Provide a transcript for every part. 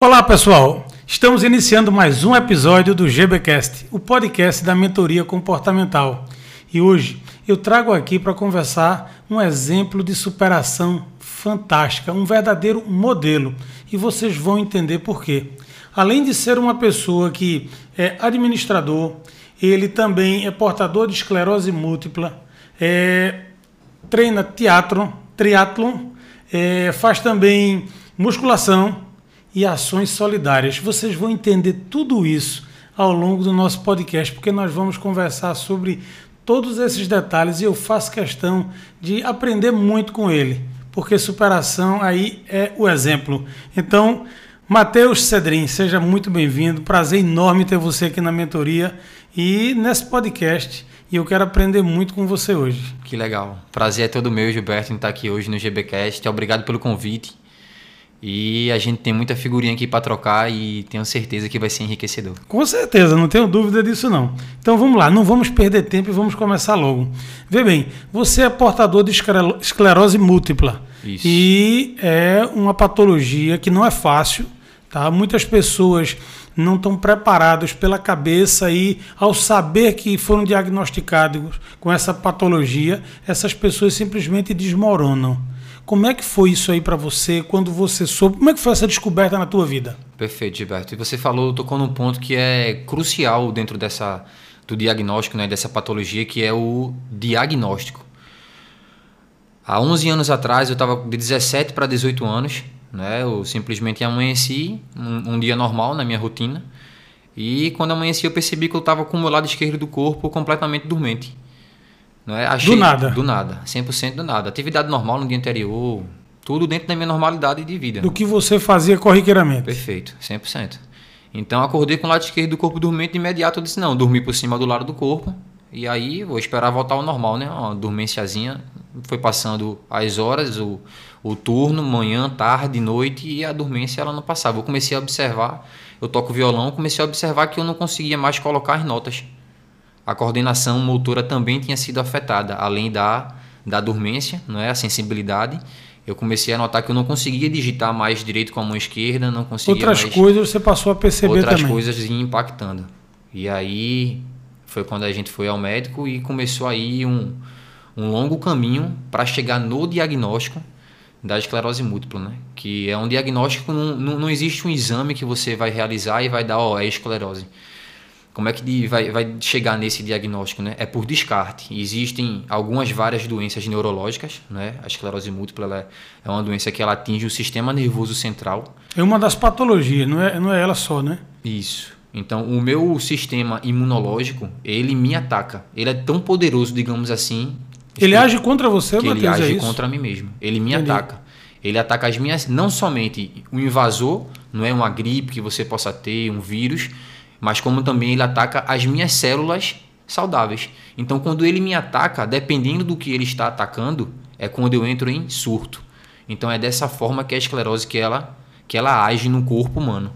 Olá pessoal, estamos iniciando mais um episódio do GBcast, o podcast da mentoria comportamental. E hoje eu trago aqui para conversar um exemplo de superação fantástica, um verdadeiro modelo, e vocês vão entender por quê. Além de ser uma pessoa que é administrador, ele também é portador de esclerose múltipla, é, treina teatro, triatlon, é, faz também musculação e ações solidárias. Vocês vão entender tudo isso ao longo do nosso podcast, porque nós vamos conversar sobre todos esses detalhes e eu faço questão de aprender muito com ele, porque superação aí é o exemplo. Então, Matheus Cedrin, seja muito bem-vindo. Prazer enorme ter você aqui na mentoria e nesse podcast. E eu quero aprender muito com você hoje. Que legal. Prazer é todo meu, Gilberto, em estar aqui hoje no GBcast. Obrigado pelo convite. E a gente tem muita figurinha aqui para trocar e tenho certeza que vai ser enriquecedor. Com certeza, não tenho dúvida disso não. Então vamos lá, não vamos perder tempo e vamos começar logo. Vê bem, você é portador de esclerose múltipla. Isso. E é uma patologia que não é fácil, tá? Muitas pessoas não estão preparados pela cabeça e ao saber que foram diagnosticados com essa patologia, essas pessoas simplesmente desmoronam. Como é que foi isso aí para você quando você soube? Como é que foi essa descoberta na tua vida? Perfeito, Gilberto. E você falou, tocou num ponto que é crucial dentro dessa do diagnóstico, né, dessa patologia, que é o diagnóstico. Há 11 anos atrás, eu estava de 17 para 18 anos, né, eu simplesmente amanheci um, um dia normal na minha rotina, e quando amanheci eu percebi que eu estava com o meu lado esquerdo do corpo completamente dormente. Não é? Achei, do nada. Do nada, 100% do nada. Atividade normal no dia anterior, tudo dentro da minha normalidade de vida. Do que você fazia corriqueiramente. Perfeito, 100%. Então acordei com o lado esquerdo do corpo dormente de imediato eu disse não, dormi por cima do lado do corpo. E aí vou esperar voltar ao normal, né? Uma dormênciazinha. Foi passando as horas, o, o turno, manhã, tarde, noite, e a dormência ela não passava. Eu comecei a observar, eu toco violão, comecei a observar que eu não conseguia mais colocar as notas a coordenação motora também tinha sido afetada, além da, da dormência, não é? a sensibilidade. Eu comecei a notar que eu não conseguia digitar mais direito com a mão esquerda, não conseguia Outras mais... coisas você passou a perceber outras também. Outras coisas impactando. E aí foi quando a gente foi ao médico e começou aí um, um longo caminho para chegar no diagnóstico da esclerose múltipla, né? Que é um diagnóstico, não, não, não existe um exame que você vai realizar e vai dar, ó, oh, é esclerose. Como é que vai, vai chegar nesse diagnóstico? Né? É por descarte. Existem algumas várias doenças neurológicas. Né? A esclerose múltipla é, é uma doença que ela atinge o sistema nervoso central. É uma das patologias, não é, não é ela só, né? Isso. Então, o meu sistema imunológico, ele me ataca. Ele é tão poderoso, digamos assim. Ele age contra você, que Mateus, Ele age é contra mim mesmo. Ele me Entendi. ataca. Ele ataca as minhas, não somente o invasor, não é uma gripe que você possa ter, um vírus, mas como também ele ataca as minhas células saudáveis. Então, quando ele me ataca, dependendo do que ele está atacando, é quando eu entro em surto. Então, é dessa forma que a esclerose que ela, que ela age no corpo humano.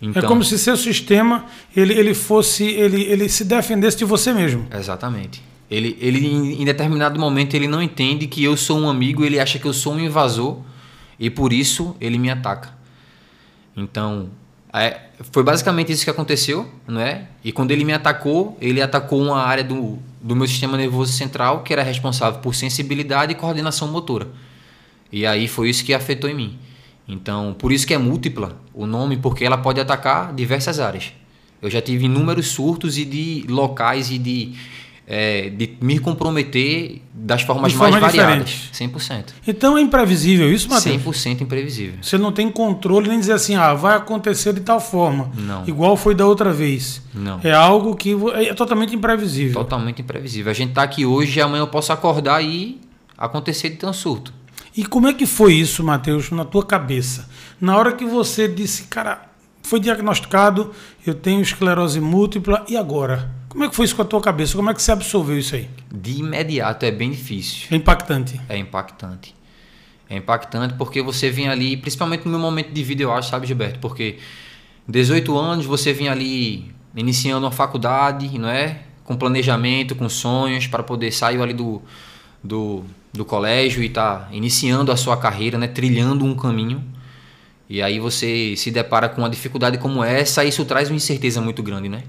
É então, é como se seu sistema ele, ele fosse ele, ele se defendesse de você mesmo. Exatamente. Ele, ele em determinado momento ele não entende que eu sou um amigo, ele acha que eu sou um invasor e por isso ele me ataca. Então, é, foi basicamente isso que aconteceu, não é? E quando ele me atacou, ele atacou uma área do, do meu sistema nervoso central que era responsável por sensibilidade e coordenação motora. E aí foi isso que afetou em mim. Então, por isso que é múltipla o nome, porque ela pode atacar diversas áreas. Eu já tive inúmeros surtos e de locais e de é, de me comprometer das formas de mais forma variadas. Diferente. 100%. Então é imprevisível isso, Matheus? 100% imprevisível. Você não tem controle nem dizer assim, ah, vai acontecer de tal forma. Não. Igual foi da outra vez. Não. É algo que é totalmente imprevisível. Totalmente imprevisível. A gente está aqui hoje e amanhã eu posso acordar e acontecer de ter um surto. E como é que foi isso, Matheus, na tua cabeça? Na hora que você disse, cara, foi diagnosticado, eu tenho esclerose múltipla, e agora? Como é que foi isso com a tua cabeça? Como é que você absorveu isso aí? De imediato é bem difícil. É impactante. É impactante. É impactante porque você vem ali, principalmente no meu momento de vida, eu acho, sabe, Gilberto? Porque 18 anos você vem ali iniciando uma faculdade, não é? Com planejamento, com sonhos, para poder sair ali do, do, do colégio e estar tá iniciando a sua carreira, né? Trilhando um caminho. E aí você se depara com uma dificuldade como essa, isso traz uma incerteza muito grande, né?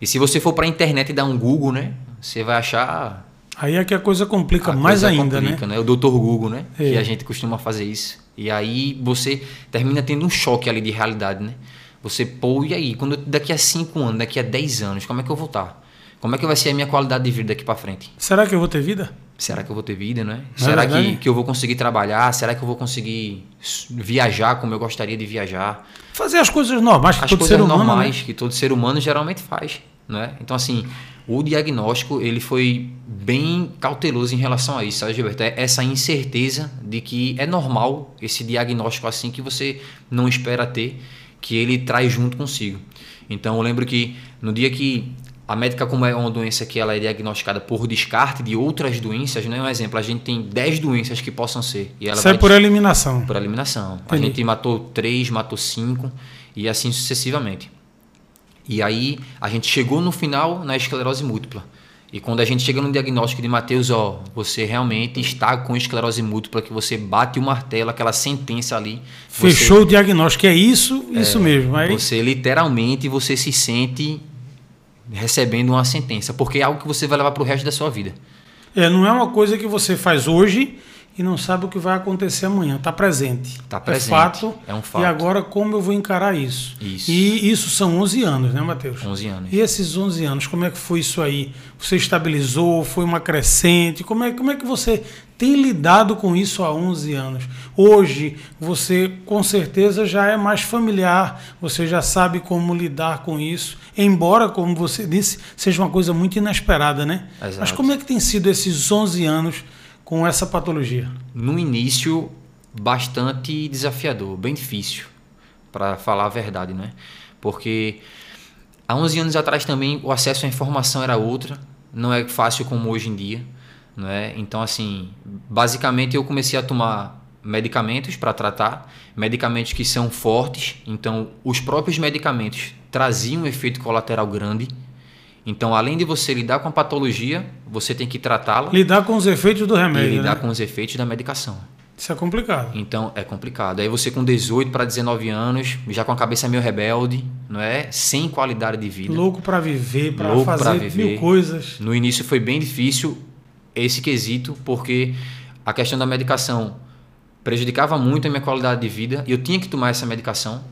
E se você for para a internet e dar um Google, né? Você vai achar. Aí é que a coisa complica a mais coisa ainda, complica, né? né? O doutor Google, né? É. Que a gente costuma fazer isso. E aí você termina tendo um choque ali de realidade, né? Você, pô, e aí? Quando daqui a 5 anos, daqui a 10 anos, como é que eu vou estar? Como é que vai ser a minha qualidade de vida daqui para frente? Será que eu vou ter vida? Será que eu vou ter vida, né? Não é Será verdade? que, que eu vou conseguir trabalhar? Será que eu vou conseguir viajar como eu gostaria de viajar? Fazer as coisas normais que As todo coisas ser humano. normais né? que todo ser humano geralmente faz, né? Então assim, o diagnóstico ele foi bem cauteloso em relação a isso, sabe, Gilberto? É essa incerteza de que é normal esse diagnóstico assim que você não espera ter, que ele traz junto consigo. Então eu lembro que no dia que a médica, como é uma doença que ela é diagnosticada por descarte de outras doenças, né? Um exemplo, a gente tem 10 doenças que possam ser. E ela Isso é por eliminação. por eliminação. A Entendi. gente matou três, matou cinco e assim sucessivamente. E aí a gente chegou no final na esclerose múltipla. E quando a gente chega no diagnóstico de Mateus, ó, você realmente está com esclerose múltipla, que você bate o martelo, aquela sentença ali. você- Fechou o diagnóstico. É isso, isso mesmo. Aí, Você literalmente você se sente recebendo uma sentença, porque é algo que você vai levar para o resto da sua vida. é, não é uma coisa que você faz hoje e não sabe o que vai acontecer amanhã. Está presente. Tá presente, É fato. é um fato. E agora como eu vou encarar isso? Isso. E isso são 11 anos, né, Matheus? 11 anos. E esses 11 anos, como é que foi isso aí? Você estabilizou? Foi uma crescente? Como é, como é que você tem lidado com isso há 11 anos? Hoje, você com certeza já é mais familiar, você já sabe como lidar com isso, embora, como você disse, seja uma coisa muito inesperada, né? Exato. Mas como é que tem sido esses 11 anos com essa patologia? no início bastante desafiador, bem difícil, para falar a verdade, né? Porque há 11 anos atrás também o acesso à informação era outra, não é fácil como hoje em dia, não é? Então assim, basicamente eu comecei a tomar medicamentos para tratar, medicamentos que são fortes, então os próprios medicamentos traziam um efeito colateral grande. Então, além de você lidar com a patologia, você tem que tratá-la Lidar com os efeitos do e remédio, lidar né? com os efeitos da medicação. Isso é complicado. Então é complicado. Aí você com 18 para 19 anos, já com a cabeça meio rebelde, não é? Sem qualidade de vida. Louco para viver, para Louco pra fazer viver. mil coisas. No início foi bem difícil esse quesito, porque a questão da medicação prejudicava muito a minha qualidade de vida e eu tinha que tomar essa medicação.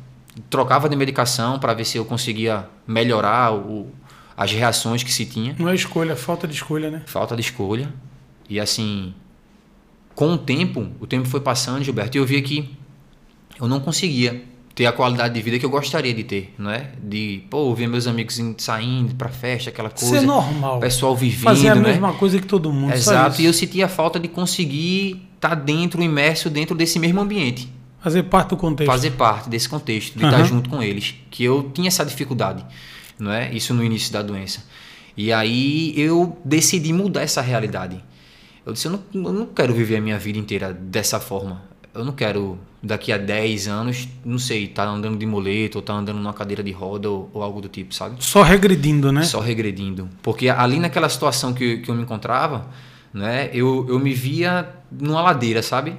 Trocava de medicação para ver se eu conseguia melhorar o, as reações que se tinha. Não é escolha, é falta de escolha, né? falta de escolha. E assim, com o tempo, o tempo foi passando, Gilberto, e eu via que eu não conseguia ter a qualidade de vida que eu gostaria de ter, não é? De, pô, ver meus amigos indo- saindo pra festa, aquela coisa. Ser é normal. O pessoal vivendo, Fazer a né? mesma coisa que todo mundo. Exato, isso. e eu sentia a falta de conseguir estar dentro, imerso dentro desse mesmo ambiente. Fazer parte do contexto. Fazer parte desse contexto, de Aham. estar junto com eles. Que eu tinha essa dificuldade, não é? Isso no início da doença. E aí eu decidi mudar essa realidade. Eu disse, eu não, eu não quero viver a minha vida inteira dessa forma. Eu não quero, daqui a 10 anos, não sei, estar andando de moleto, ou estar andando numa cadeira de roda, ou, ou algo do tipo, sabe? Só regredindo, né? Só regredindo. Porque ali naquela situação que, que eu me encontrava, né, eu, eu me via numa ladeira, sabe?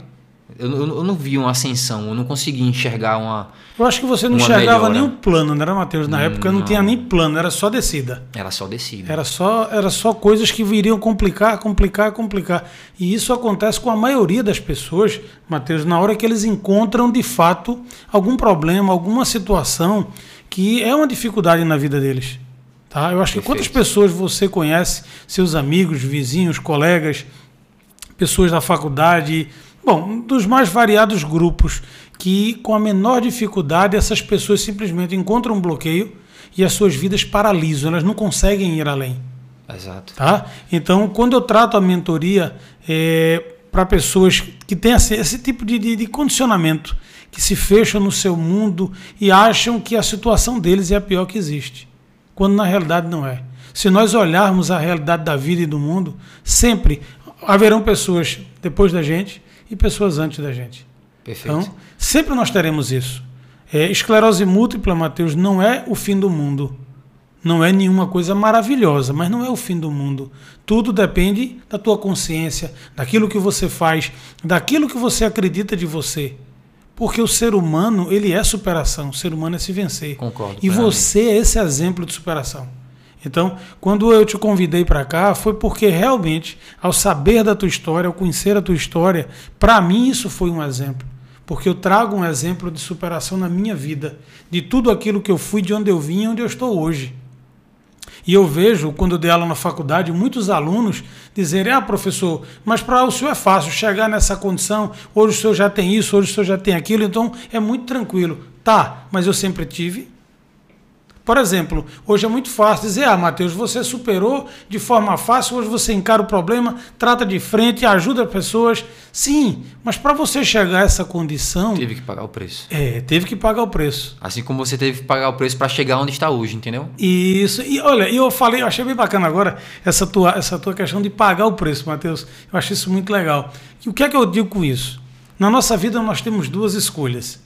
Eu, eu, eu não via uma ascensão, eu não conseguia enxergar uma. Eu acho que você não enxergava melhora. nem o plano, não era, Matheus? Na época não Não. tinha nem plano, era só descida. Era só descida. Era só, era só coisas que viriam complicar, complicar, complicar. E isso acontece com a maioria das pessoas, Matheus, na hora que eles encontram de fato algum problema, alguma situação que é uma dificuldade na vida deles. Tá? Eu acho que quantas Perfeito. pessoas você conhece, seus amigos, vizinhos, colegas, pessoas da faculdade, bom, dos mais variados grupos, que com a menor dificuldade essas pessoas simplesmente encontram um bloqueio e as suas vidas paralisam, elas não conseguem ir além. Exato. Tá? Então, quando eu trato a mentoria para pessoas que têm esse, esse tipo de, de, de condicionamento, que se fecham no seu mundo e acham que a situação deles é a pior que existe, quando na realidade não é. Se nós olharmos a realidade da vida e do mundo, sempre haverão pessoas depois da gente e pessoas antes da gente. Perfeito. Então, sempre nós teremos isso. É, esclerose múltipla, Mateus, não é o fim do mundo. Não é nenhuma coisa maravilhosa, mas não é o fim do mundo. Tudo depende da tua consciência, daquilo que você faz, daquilo que você acredita de você. Porque o ser humano, ele é superação. O ser humano é se vencer. Concordo. E você é esse exemplo de superação. Então, quando eu te convidei para cá, foi porque realmente, ao saber da tua história, ao conhecer a tua história, para mim isso foi um exemplo. Porque eu trago um exemplo de superação na minha vida, de tudo aquilo que eu fui, de onde eu vim e onde eu estou hoje. E eu vejo, quando eu dei aula na faculdade, muitos alunos dizerem: Ah, professor, mas para o senhor é fácil chegar nessa condição, hoje o senhor já tem isso, hoje o senhor já tem aquilo, então é muito tranquilo. Tá, mas eu sempre tive. Por exemplo, hoje é muito fácil dizer: Ah, Matheus, você superou de forma fácil, hoje você encara o problema, trata de frente, ajuda as pessoas. Sim, mas para você chegar a essa condição. Teve que pagar o preço. É, teve que pagar o preço. Assim como você teve que pagar o preço para chegar onde está hoje, entendeu? Isso. E olha, eu falei, eu achei bem bacana agora essa tua, essa tua questão de pagar o preço, Matheus. Eu achei isso muito legal. E o que é que eu digo com isso? Na nossa vida nós temos duas escolhas.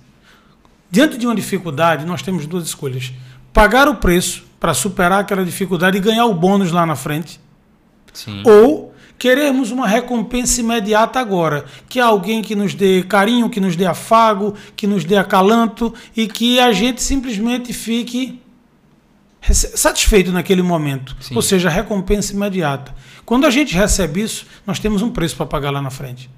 Diante de uma dificuldade, nós temos duas escolhas: pagar o preço para superar aquela dificuldade e ganhar o bônus lá na frente, Sim. ou queremos uma recompensa imediata agora, que é alguém que nos dê carinho, que nos dê afago, que nos dê acalanto e que a gente simplesmente fique satisfeito naquele momento. Sim. Ou seja, recompensa imediata. Quando a gente recebe isso, nós temos um preço para pagar lá na frente.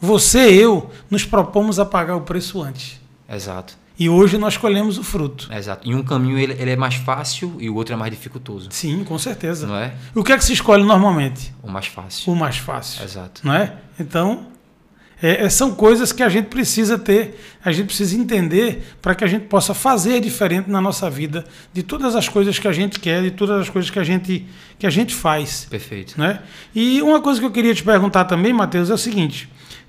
Você e eu nos propomos a pagar o preço antes. Exato. E hoje nós colhemos o fruto. Exato. E um caminho ele, ele é mais fácil e o outro é mais dificultoso. Sim, com certeza. Não é? O que é que se escolhe normalmente? O mais fácil. O mais fácil. Exato. não é? Então, é, é, são coisas que a gente precisa ter, a gente precisa entender para que a gente possa fazer diferente na nossa vida, de todas as coisas que a gente quer, de todas as coisas que a gente, que a gente faz. Perfeito. Né? E uma coisa que eu queria te perguntar também, Matheus, é o seguinte: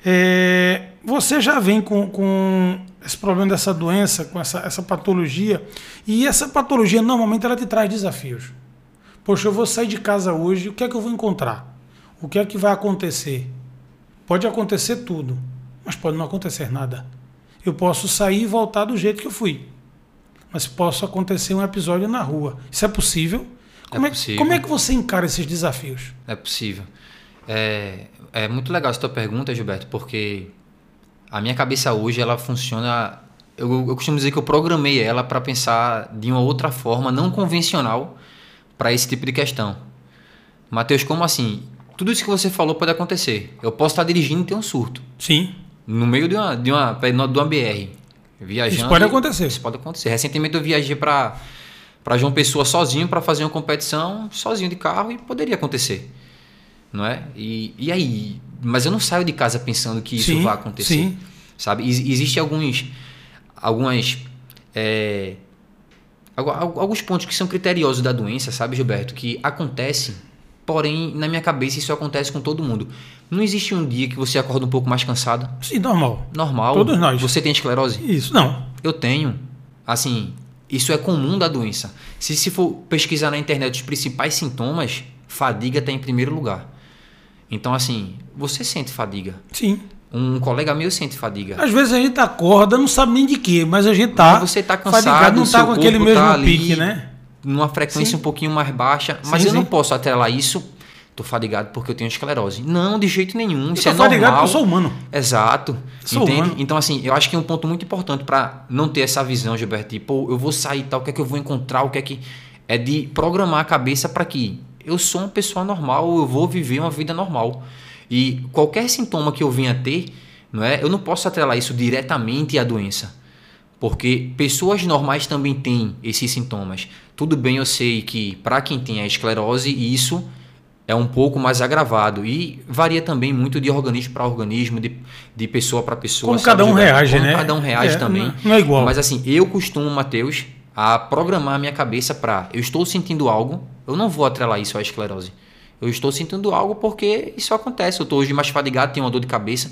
é, você já vem com, com esse problema dessa doença, com essa, essa patologia, e essa patologia normalmente ela te traz desafios. Poxa, eu vou sair de casa hoje, o que é que eu vou encontrar? O que é que vai acontecer? Pode acontecer tudo, mas pode não acontecer nada. Eu posso sair e voltar do jeito que eu fui. Mas posso acontecer um episódio na rua. Isso é possível? Como é, possível. como é que você encara esses desafios? É possível. É, é muito legal essa tua pergunta, Gilberto, porque a minha cabeça hoje ela funciona. Eu, eu costumo dizer que eu programei ela para pensar de uma outra forma, não convencional, para esse tipo de questão. Matheus, como assim? Tudo isso que você falou pode acontecer. Eu posso estar dirigindo e ter um surto. Sim. No meio de uma, de uma, de uma BR. Viajando. Isso pode acontecer. Isso pode acontecer. Recentemente eu viajei para João Pessoa sozinho para fazer uma competição, sozinho de carro, e poderia acontecer. Não é? E, e aí? Mas eu não saio de casa pensando que isso Sim, vai acontecer. sim. Sabe? Ex Existem alguns. Algumas. é, algu- algu- alguns pontos que são criteriosos da doença, sabe, Gilberto? Que acontecem, porém, na minha cabeça, isso acontece com todo mundo. Não existe um dia que você acorda um pouco mais cansado. Sim, normal. Normal. Todos nós. Você tem esclerose? Isso, não. Eu tenho. Assim, isso é comum da doença. Se se for pesquisar na internet os principais sintomas, fadiga está em primeiro lugar. Então, assim, você sente fadiga. Sim. Um colega meu sente fadiga. Às vezes a gente acorda, não sabe nem de quê, mas a gente tá. Mas você tá cansado, fadigado, não tá com aquele corpo mesmo tá pique, né? Numa frequência Sim. um pouquinho mais baixa. Mas Sim, eu não sim. posso atrelar isso. Tô fadigado porque eu tenho esclerose. Não, de jeito nenhum. Isso eu é tô fadigado normal. porque eu sou humano. Exato. Sou Entende? humano. Então, assim, eu acho que é um ponto muito importante para não ter essa visão, Gilberto, pô, eu vou sair tal, o que é que eu vou encontrar, o que é que. É de programar a cabeça para que eu sou uma pessoa normal, eu vou viver uma vida normal. E qualquer sintoma que eu venha ter, não é? Eu não posso atrelar isso diretamente à doença. Porque pessoas normais também têm esses sintomas. Tudo bem, eu sei que para quem tem a esclerose, isso é um pouco mais agravado e varia também muito de organismo para organismo, de, de pessoa para pessoa. Como cada um reage, Como né? Cada um reage É, também. não- não é igual. Mas assim, eu costumo, Matheus, a programar a minha cabeça para eu estou sentindo algo, eu não vou atrelar isso à esclerose. Eu estou sentindo algo porque isso acontece. Eu estou hoje mais fadigado, tenho uma dor de cabeça.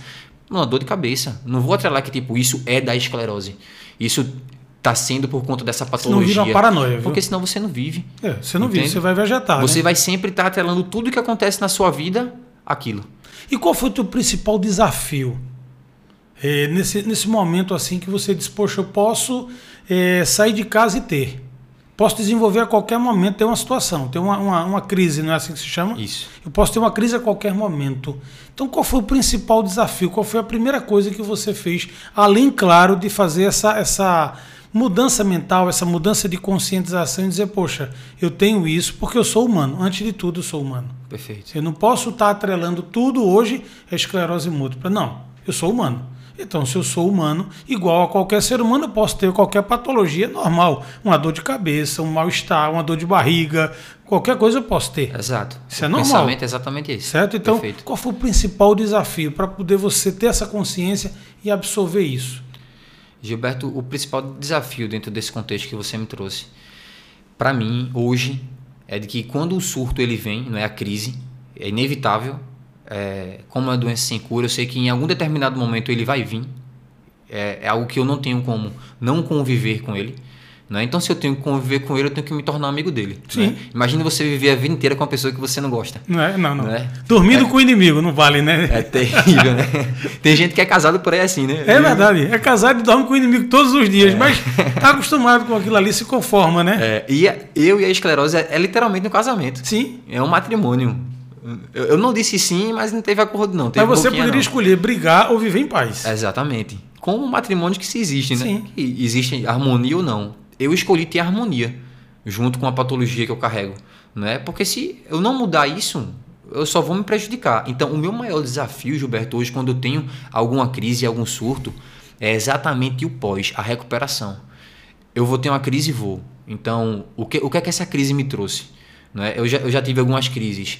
Uma dor de cabeça. Não vou atrelar que tipo isso é da esclerose. Isso está sendo por conta dessa Não patologia. vira uma paranoia, viu? Porque senão você não vive. É, você não vive, Entende? você vai vegetar. Você né? vai sempre estar atrelando tudo que acontece na sua vida aquilo. E qual foi o teu principal desafio? É, nesse, nesse momento assim que você diz, poxa, eu posso é, sair de casa e ter. Posso desenvolver a qualquer momento, ter uma situação, ter uma, uma, uma, crise, não é assim que se chama? Isso. Eu posso ter uma crise a qualquer momento. Então, qual foi o principal desafio? Qual foi a primeira coisa que você fez, além, claro, de fazer essa, essa mudança mental, essa mudança de conscientização e dizer, poxa, eu tenho isso porque eu sou humano. Antes de tudo, eu sou humano. Perfeito. Eu não posso estar atrelando tudo hoje à esclerose múltipla. Não, eu sou humano. Então, se eu sou humano, igual a qualquer ser humano, eu posso ter qualquer patologia normal. Uma dor de cabeça, um mal-estar, uma dor de barriga, qualquer coisa eu posso ter. Exato. Isso o é normal. pensamento é exatamente isso. Certo? Então, Perfeito. qual foi o principal desafio para poder você ter essa consciência e absorver isso? Gilberto, o principal desafio dentro desse contexto que você me trouxe, para mim, hoje, é de que quando o surto ele vem, não é a crise, é inevitável, é, como é uma doença sem cura, eu sei que em algum determinado momento ele vai vir. É, é algo que eu não tenho como não conviver com ele. Né? Então, se eu tenho que conviver com ele, eu tenho que me tornar amigo dele. Sim. Né? Imagina você viver a vida inteira com uma pessoa que você não gosta. Não é? Não, não. Não é? Dormindo É. com o inimigo, não vale, né? É terrível, né? Tem gente que é casado por aí assim, né? É verdade. É casado e dorme com o inimigo todos os dias, É. mas tá acostumado com aquilo ali, se conforma, né? É, e a- eu e a esclerose é, é literalmente um casamento. Sim. É um matrimônio. Eu, eu não disse sim, mas não teve acordo não. Teve Mas você poderia não. escolher brigar ou viver em paz. Exatamente. Como matrimônios que se existem, né? Sim. Que existe harmonia ou não. Eu escolhi ter harmonia junto com a patologia que eu carrego, né? Porque se eu não mudar isso, eu só vou me prejudicar. Então, o meu maior desafio, Gilberto, hoje quando eu tenho alguma crise, algum surto, é exatamente o pós, a recuperação. Eu vou ter uma crise e vou. Então, o que, o que é que essa crise me trouxe? Né? Eu, já, eu já tive algumas crises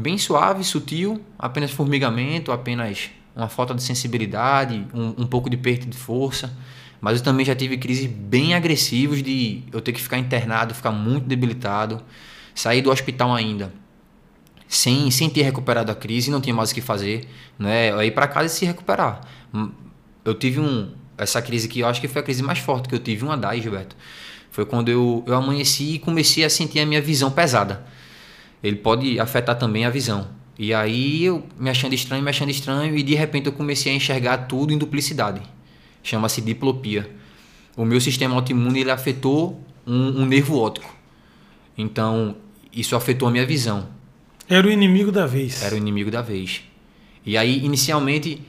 bem suave, sutil, apenas formigamento, apenas uma falta de sensibilidade, um, um pouco de perda de força. Mas eu também já tive crises bem agressivas de eu ter que ficar internado, ficar muito debilitado, sair do hospital ainda sem, sem ter recuperado a crise, não tinha mais o que fazer, né? Ir para casa e se recuperar. Hum, Eu tive um essa crise que eu acho que foi a crise mais forte que eu tive, uma DAI, Gilberto. Foi quando eu, eu amanheci e comecei a sentir a minha visão pesada. Ele pode afetar também a visão. E aí eu me achando estranho, me achando estranho, e de repente eu comecei a enxergar tudo em duplicidade. Chama-se diplopia. O meu sistema autoimune ele afetou um, um nervo óptico. Então, isso afetou a minha visão. Era o inimigo da vez. Era o inimigo da vez. E aí, inicialmente,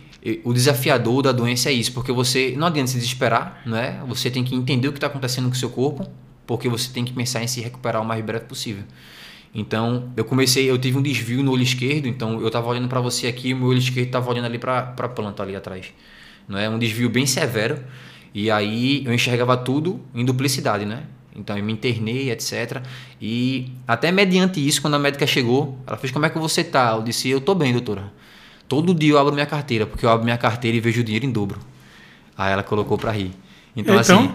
o desafiador da doença é isso, porque você não adianta se desesperar, né? Você tem que entender o que está acontecendo com o seu corpo, porque você tem que pensar em se recuperar o mais breve possível. Então, eu comecei, eu tive um desvio no olho esquerdo, então eu estava olhando para você aqui, o meu olho esquerdo estava olhando ali para a planta ali atrás. Não é um desvio bem severo. E aí eu enxergava tudo em duplicidade, né? Então eu me internei, etc. E até mediante isso, quando a médica chegou, ela fez: Como é que você tá? Eu disse: Eu tô bem, doutora. Todo dia eu abro minha carteira, porque eu abro minha carteira e vejo o dinheiro em dobro. Aí ela colocou para rir. Então, Então? assim,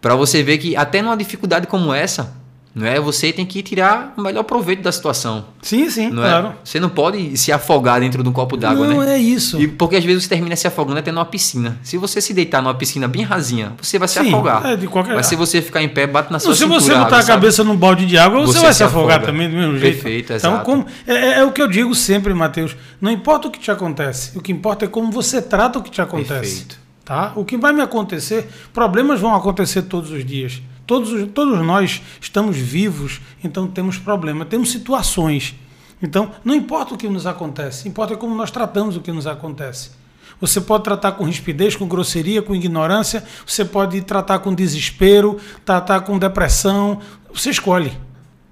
para você ver que até numa dificuldade como essa, não é? Você tem que tirar o melhor proveito da situação. Sim, sim, Não claro. é? Você não pode se afogar dentro de um copo d'água, não, né? é isso. E porque às vezes você termina se afogando até numa piscina. Se você se deitar numa piscina bem rasinha, você vai se Sim, afogar. é, de qualquer- Mas se você ficar em pé, bate na sua se cintura. você botar água, a sabe? cabeça num balde de água, você, Você vai se se afogar afoga. também do mesmo jeito. Perfeito, então, exato. como, é, é- é o que eu digo sempre, Matheus. Não importa o que te acontece, o que importa é como você trata o que te acontece. Perfeito. Tá? O que vai me acontecer, problemas vão acontecer todos os dias. Todos, os- todos nós estamos vivos, então temos problemas, temos situações. Então, não importa o que nos acontece, importa como nós tratamos o que nos acontece. Você pode tratar com rispidez, com grosseria, com ignorância, você pode tratar com desespero, tratar com depressão, você escolhe.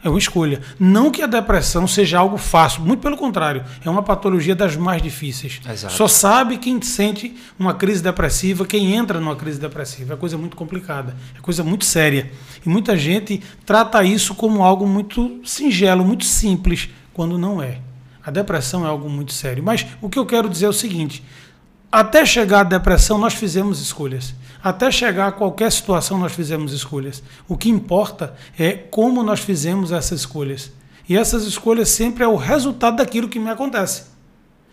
É uma escolha. Não que a depressão seja algo fácil, muito pelo contrário, é uma patologia das mais difíceis. Exato. Só sabe quem sente uma crise depressiva, quem entra numa crise depressiva. É coisa muito complicada, é coisa muito séria. E muita gente trata isso como algo muito singelo, muito simples, quando não é. A depressão é algo muito sério. Mas o que eu quero dizer é o seguinte: até chegar à depressão, nós fizemos escolhas. Até chegar a qualquer situação, nós fizemos escolhas. O que importa é como nós fizemos essas escolhas. E essas escolhas sempre é o resultado daquilo que me acontece.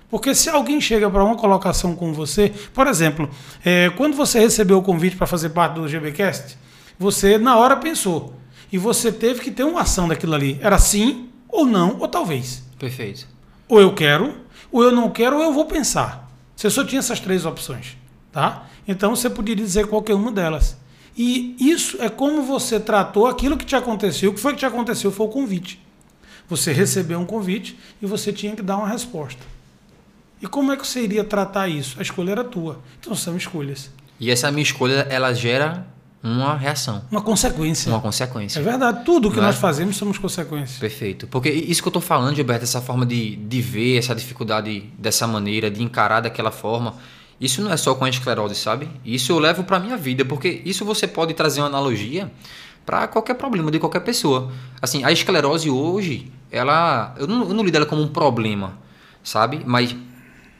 Porque se alguém chega para uma colocação com você, por exemplo, é, quando você recebeu o convite para fazer parte do GBcast, você na hora pensou. E você teve que ter uma ação daquilo ali. Era sim, ou não, ou talvez. Perfeito. Ou eu quero, ou eu não quero, ou eu vou pensar. Você só tinha essas três opções, tá? Então você poderia dizer qualquer uma delas. E isso é como você tratou aquilo que te aconteceu. O que foi que te aconteceu foi o convite. Você recebeu um convite e você tinha que dar uma resposta. E como é que você iria tratar isso? A escolha era tua. Então são escolhas. E essa minha escolha, ela gera uma reação. Uma consequência. Uma consequência. É verdade. Tudo que Não é? nós fazemos somos consequências. Perfeito. Porque isso que eu tô falando, Gilberto, essa forma de, de ver essa dificuldade dessa maneira, de encarar daquela forma, isso não é só com a esclerose, sabe? Isso eu levo pra minha vida, porque isso você pode trazer uma analogia para qualquer problema de qualquer pessoa. Assim, a esclerose hoje, ela. Eu não, eu não lido ela como um problema, sabe? Mas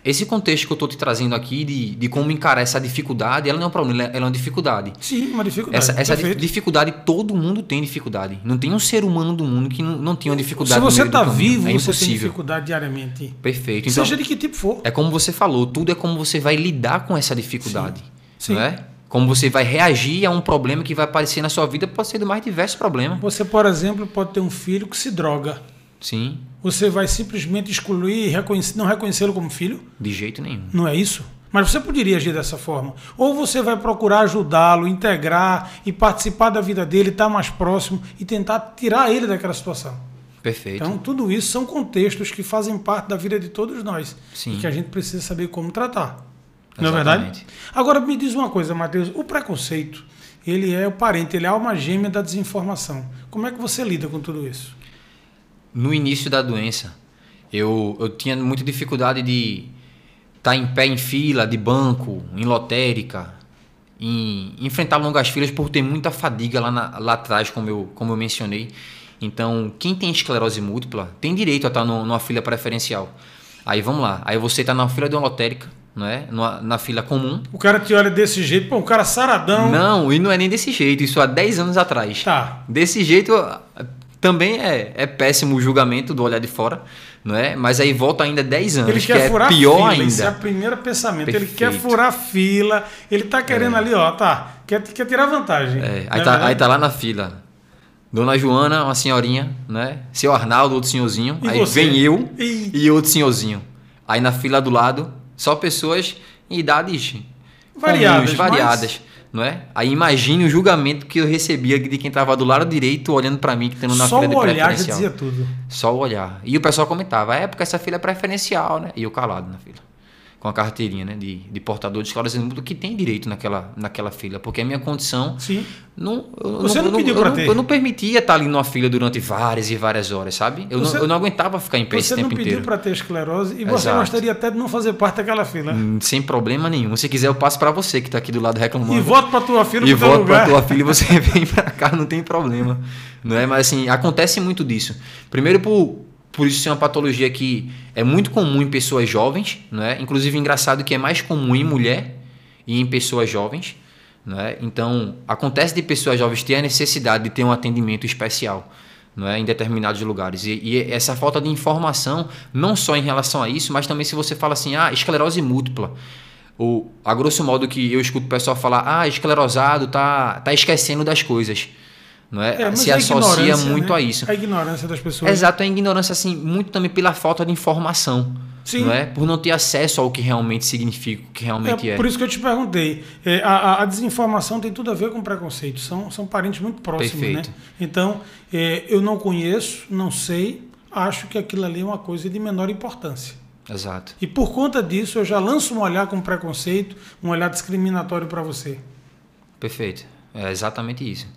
esse contexto que eu tô te trazendo aqui de, de como encarar essa dificuldade, ela não é um problema, ela é uma dificuldade. Sim, uma dificuldade. Essa, essa dificuldade, todo mundo tem dificuldade. Não tem um ser humano do mundo que não, não tenha uma dificuldade. Se você está caminho. vivo, é você tem dificuldade diariamente. Perfeito. Então, Seja de que tipo for. é como você falou, tudo é como você vai lidar com essa dificuldade. Sim. Não é? Como você vai reagir a um problema que vai aparecer na sua vida, pode ser do mais diversos problemas. Você, por exemplo, pode ter um filho que se droga. Sim, Você vai simplesmente excluir e reconhecer- não reconhecê-lo como filho? de jeito nenhum. Não é isso? Mas você poderia agir dessa forma. Ou você vai procurar ajudá-lo, integrar e participar da vida dele, estar mais próximo e tentar tirar ele daquela situação. Perfeito. Então, tudo isso são contextos que fazem parte da vida de todos nós Sim. e que a gente precisa saber como tratar. Não é Exatamente. verdade? Agora, me diz uma coisa, Matheus. O preconceito, ele é o parente, ele é a alma gêmea da desinformação. Como é que você lida com tudo isso? No início da doença, eu, eu tinha muita dificuldade de estar em pé em fila de banco, em lotérica, em enfrentar longas filas por ter muita fadiga lá, na- lá atrás, como eu, como eu mencionei. Então, quem tem esclerose múltipla tem direito a estar no- numa fila preferencial. Aí vamos lá, aí você está na fila de uma lotérica, não é? Numa- na fila comum. O cara te olha desse jeito, pô, um cara saradão. Não, e não é nem desse jeito, isso há 10 anos atrás. Tá. Desse jeito também é, é péssimo o julgamento do olhar de fora, não é? Mas aí volta ainda 10 anos, Ele que quer é furar pior fila, ainda. esse é o primeiro pensamento. Ele Perfeito. quer furar fila, ele tá querendo ali, ó, tá, quer, quer tirar vantagem. É, Não aí, é tá, aí tá lá na fila. Dona Joana, uma senhorinha, né? Seu Arnaldo, outro senhorzinho. E aí você? vem eu Ih. e outro senhorzinho. Aí na fila do lado, só pessoas em idades Variadas, comuns, variadas. Não é? Aí imagine o julgamento que eu recebia de quem tava do lado direito olhando pra mim que tendo na Só fila de o olhar já preferencial. dizia tudo. Só o olhar. E o pessoal comentava, é porque essa fila é preferencial, né? E eu calado na fila. Com a carteirinha, né? De, de portador de esclarecimento mútuo que tem direito naquela, naquela fila. Porque a minha condição Sim. não. Eu, Você eu não pediu não, ter? eu não permitia estar ali numa fila durante várias e várias horas, sabe? Eu, Você- não, eu não aguentava ficar em pé esse Você não tempo pediu inteiro. para ter esclerose e você Exato. gostaria até de não fazer parte daquela fila. Hum, Sem problema nenhum. Se quiser, eu passo pra você que tá aqui do lado reclamando. E volta para tua fila e pra lugar. tua filha e você vem pra cá, não tem problema. Não é? Mas assim, acontece muito disso. Primeiro por, por isso ser uma patologia que é muito comum em pessoas jovens, não é? Inclusive engraçado que é mais comum em mulher e em pessoas jovens, não é? Então, acontece de pessoas jovens ter a necessidade de ter um atendimento especial, não é? Em determinados lugares. E, e essa falta de informação, não só em relação a isso, mas também se você fala assim, ah, esclerose múltipla. Ou, a grosso modo que eu escuto o pessoal falar, ah, esclerosado tá, tá esquecendo das coisas. Não é? É, Se a associa muito né? a isso. A ignorância das pessoas. Exato, a ignorância, assim, muito também pela falta de informação. Sim. Não é? Por não ter acesso ao que realmente significa, o que realmente é. É por isso que eu te perguntei. É, a, a- a desinformação tem tudo a ver com preconceito. São, são parentes muito próximos, Perfeito. né? Então, é, eu não conheço, não sei, acho que aquilo ali é uma coisa de menor importância. Exato. E por conta disso, eu já lanço um olhar com preconceito, um olhar discriminatório para você. Perfeito. É exatamente isso.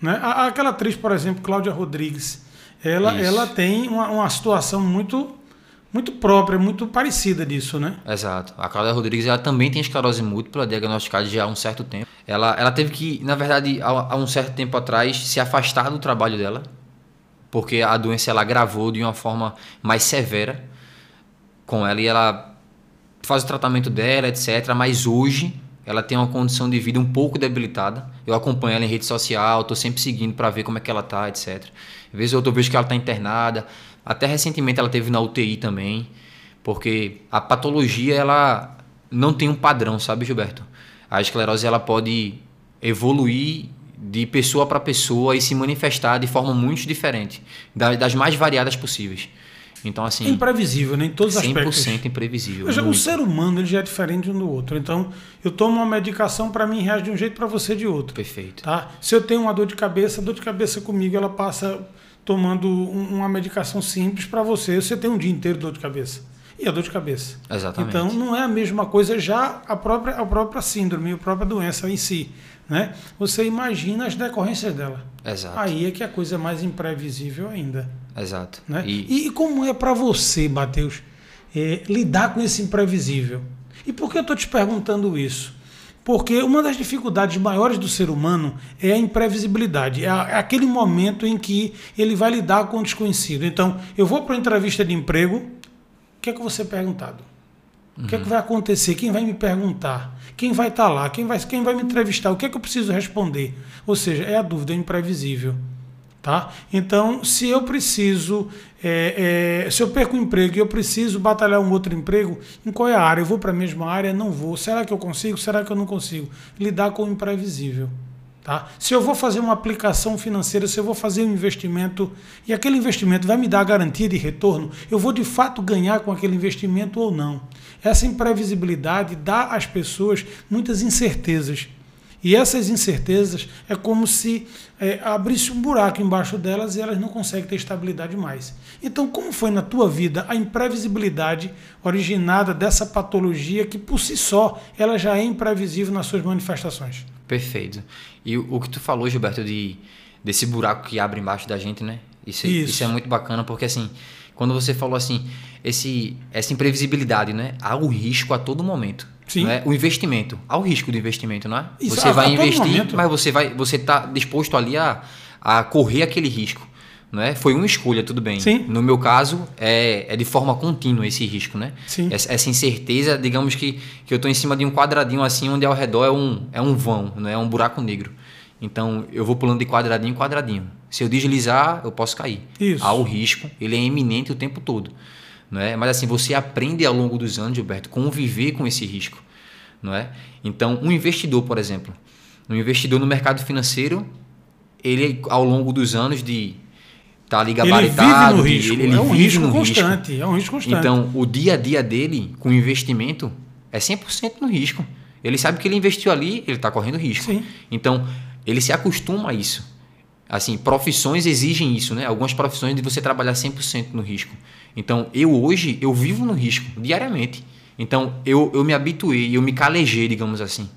Né? Aquela atriz, por exemplo, Cláudia Rodrigues, ela, Isso. ela tem uma, uma situação muito, muito própria, muito parecida disso, né? Exato. A Cláudia Rodrigues ela também tem esclerose múltipla, diagnosticada já há um certo tempo. Ela, ela teve que, na verdade, há, há um certo tempo atrás, se afastar do trabalho dela, porque a doença ela agravou de uma forma mais severa com ela e ela faz o tratamento dela, etc. Mas hoje ela tem uma condição de vida um pouco debilitada. Eu acompanho ela em rede social, estou sempre seguindo para ver como é que ela tá, etc. Às vezes eu vejo que ela está internada. Até recentemente ela teve na UTI também, porque a patologia ela não tem um padrão, sabe, Gilberto? A esclerose ela pode evoluir de pessoa para pessoa e se manifestar de forma muito diferente, da- das mais variadas possíveis. Então, assim. É imprevisível, né? Em todos os 100% aspectos. imprevisível. Veja, o ser humano ele já é diferente um do outro. Então, eu tomo uma medicação, para mim reage de um jeito, para você de outro. Perfeito. Tá? Se eu tenho uma dor de cabeça, a dor de cabeça comigo, ela passa tomando um- uma medicação simples para você. Você tem um dia inteiro de dor de cabeça. E a dor de cabeça. Exatamente. Então, não é a mesma coisa já a própria, a própria síndrome, a própria doença em si. Né? Você imagina as decorrências dela. Exato. Aí é que a coisa é mais imprevisível ainda. Exato. Né? E, E, como é para você, Matheus, é, lidar com esse imprevisível? E por que eu estou te perguntando isso? Porque uma das dificuldades maiores do ser humano é a imprevisibilidade. É, é aquele momento em que ele vai lidar com o desconhecido. Então, eu vou para uma entrevista de emprego, o que é que eu vou ser perguntado? O que é que vai acontecer? Quem vai me perguntar? Quem vai estar lá? Quem vai, quem vai me entrevistar? O que é que eu preciso responder? Ou seja, é a dúvida, é imprevisível. Tá? Então, se eu preciso, é, é, se eu perco o emprego e eu preciso batalhar um outro emprego, em qual é a área? Eu vou para a mesma área? Não vou. Será que eu consigo? Será que eu não consigo? Lidar com o imprevisível. Tá? Se eu vou fazer uma aplicação financeira, se eu vou fazer um investimento e aquele investimento vai me dar garantia de retorno, eu vou de fato ganhar com aquele investimento ou não. Essa imprevisibilidade dá às pessoas muitas incertezas. E essas incertezas é como se é, abrisse um buraco embaixo delas e elas não conseguem ter estabilidade mais. Então, como foi na tua vida a imprevisibilidade originada dessa patologia que por si só ela já é imprevisível nas suas manifestações? Perfeito. E o, que tu falou, Gilberto, de, desse buraco que abre embaixo da gente, né? Isso, Isso. isso é muito bacana, porque assim, quando você falou assim, esse, essa imprevisibilidade, né? Há o risco a todo momento. Sim. Não é? O investimento. Há o risco do investimento, não é? Isso, você a- vai a todo investir, momento. mas você vai, você está disposto ali a, a correr aquele risco. Não é? Foi uma escolha, tudo bem. Sim. No meu caso, é, é de forma contínua esse risco, né? Sim. Essa, essa incerteza, digamos que, que eu estou em cima de um quadradinho assim, onde ao redor é um, é um vão, né? é um buraco negro. Então eu vou pulando de quadradinho em quadradinho. Se eu deslizar, eu posso cair. Isso. Há o risco, ele é iminente o tempo todo. Não é? Mas assim, você aprende ao longo dos anos, Gilberto, conviver com esse risco. Não é? Então, um investidor, por exemplo, um investidor no mercado financeiro, ele ao longo dos anos de estar tá ali Ele vive gabaritado, no risco. ele, ele é um risco constante. É um risco constante. então, o dia a dia dele com investimento é 100% no risco. Ele sabe que ele investiu ali, ele está correndo risco. Sim. Então, ele se acostuma a isso. Assim, profissões exigem isso, né? Algumas profissões de você trabalhar 100% no risco. Então, eu hoje, eu vivo no risco, diariamente. Então, eu, eu me habituei, eu me calejei, digamos assim.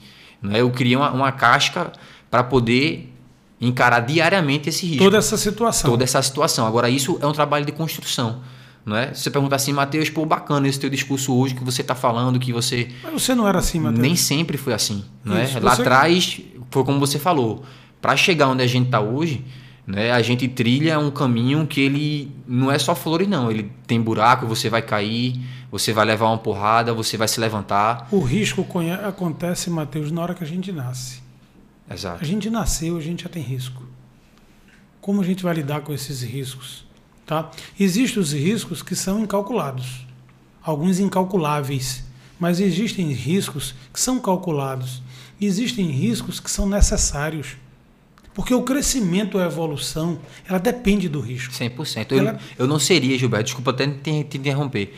Né? Eu criei uma, uma casca para poder encarar diariamente esse risco Toda essa situação. toda essa situação. Agora, isso é um trabalho de construção. Não é? Você perguntar assim, Matheus, pô, bacana esse teu discurso hoje que você está falando, que você. Mas você não era assim, Matheus? Nem sempre foi assim. Não é? Isso, Lá você- atrás, foi como você falou. Para chegar onde a gente está hoje, né, a gente trilha um caminho que ele não é só flores, não. Ele tem buraco, você vai cair, você vai levar uma porrada, você vai se levantar. O risco acontece, Matheus, na hora que a gente nasce. A Exato. gente nasceu, a gente já tem risco. Como a gente vai lidar com esses riscos? Tá? Existem os riscos que são incalculados, alguns incalculáveis, mas existem riscos que são calculados. Existem riscos que são necessários. Porque o crescimento, a evolução, ela depende do risco. 100%. Eu, Ela- eu não seria, Gilberto, desculpa até te, te interromper.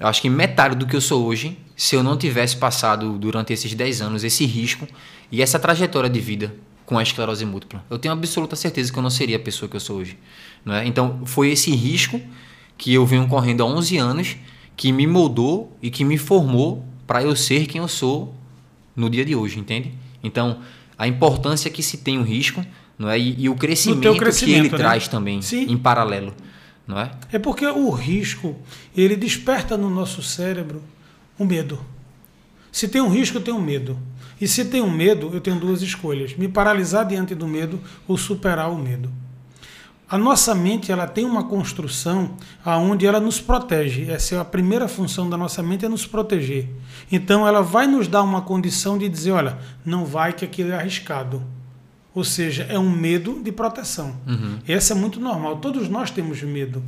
Eu acho que metade do que eu sou hoje, se eu não tivesse passado durante esses 10 anos esse risco e essa trajetória de vida com a esclerose múltipla, eu tenho absoluta certeza que eu não seria a pessoa que eu sou hoje. É? Então, foi esse risco que eu venho correndo há 11 anos que me moldou e que me formou para eu ser quem eu sou no dia de hoje, entende? Então, a importância que se tem o risco não é? e, e o crescimento, que ele crescimento, né? traz também Sim. em paralelo, não é? É porque o risco, ele desperta no nosso cérebro o medo. Se tem um risco, eu tenho medo. E se tem um medo, eu tenho duas escolhas: me paralisar diante do medo ou superar o medo. A nossa mente ela tem uma construção aonde ela nos protege. Essa é a primeira função da nossa mente é nos proteger. Então ela vai nos dar uma condição de dizer, olha, não vai que aquilo é arriscado. Ou seja, é um medo de proteção. Esse é muito normal. Todos nós temos medo.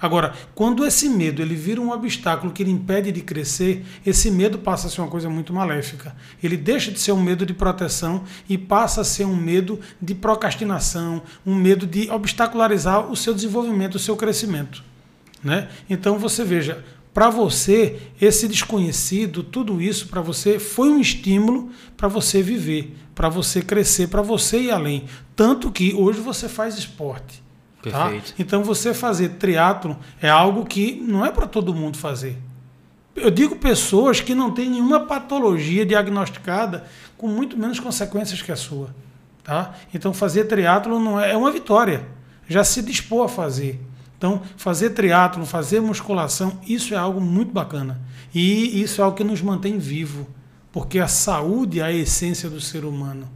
Agora, quando esse medo ele vira um obstáculo que ele impede de crescer, esse medo passa a ser uma coisa muito maléfica. Ele deixa de ser um medo de proteção e passa a ser um medo de procrastinação, um medo de obstacularizar o seu desenvolvimento, o seu crescimento. Né? Então você veja, para você, esse desconhecido, tudo isso para você foi um estímulo para você viver, para você crescer, para você ir além. Tanto que hoje você faz esporte. Tá? Então você fazer triatlo é algo que não é para todo mundo fazer. Eu digo pessoas que não têm nenhuma patologia diagnosticada com muito menos consequências que a sua. Tá? Então fazer triatlo não é, é uma vitória. Já se dispor a fazer. Então, fazer triatlo, fazer musculação, isso é algo muito bacana. E isso é algo que nos mantém vivo, porque a saúde é a essência do ser humano.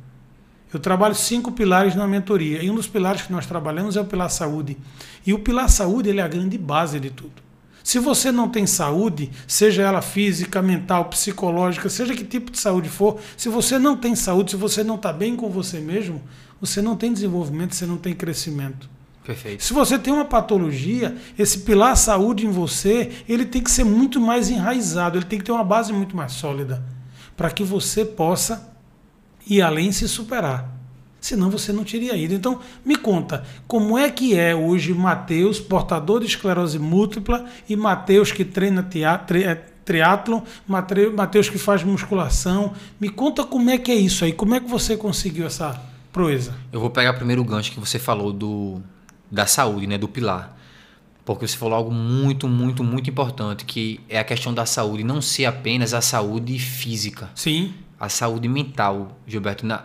Eu trabalho cinco pilares na mentoria, e um dos pilares que nós trabalhamos é o pilar saúde. E o pilar saúde ele é a grande base de tudo. Se você não tem saúde, seja ela física, mental, psicológica, seja que tipo de saúde for, se você não tem saúde, se você não está bem com você mesmo, você não tem desenvolvimento, você não tem crescimento. Perfeito. Se você tem uma patologia, esse pilar saúde em você, ele tem que ser muito mais enraizado, ele tem que ter uma base muito mais sólida, para que você possa ir além e se superar. Senão você não teria ido. Então, me conta, como é que é hoje Mateus, portador de esclerose múltipla, e Mateus que treina teatro, é, triatlon, Mateus que faz musculação. Me conta como é que é isso aí, como é que você conseguiu essa proeza? Eu vou pegar primeiro o gancho que você falou do, da saúde, né, do pilar. Porque você falou algo muito, muito, muito importante, que é a questão da saúde não ser apenas a saúde física. Sim a saúde mental, Gilberto, na,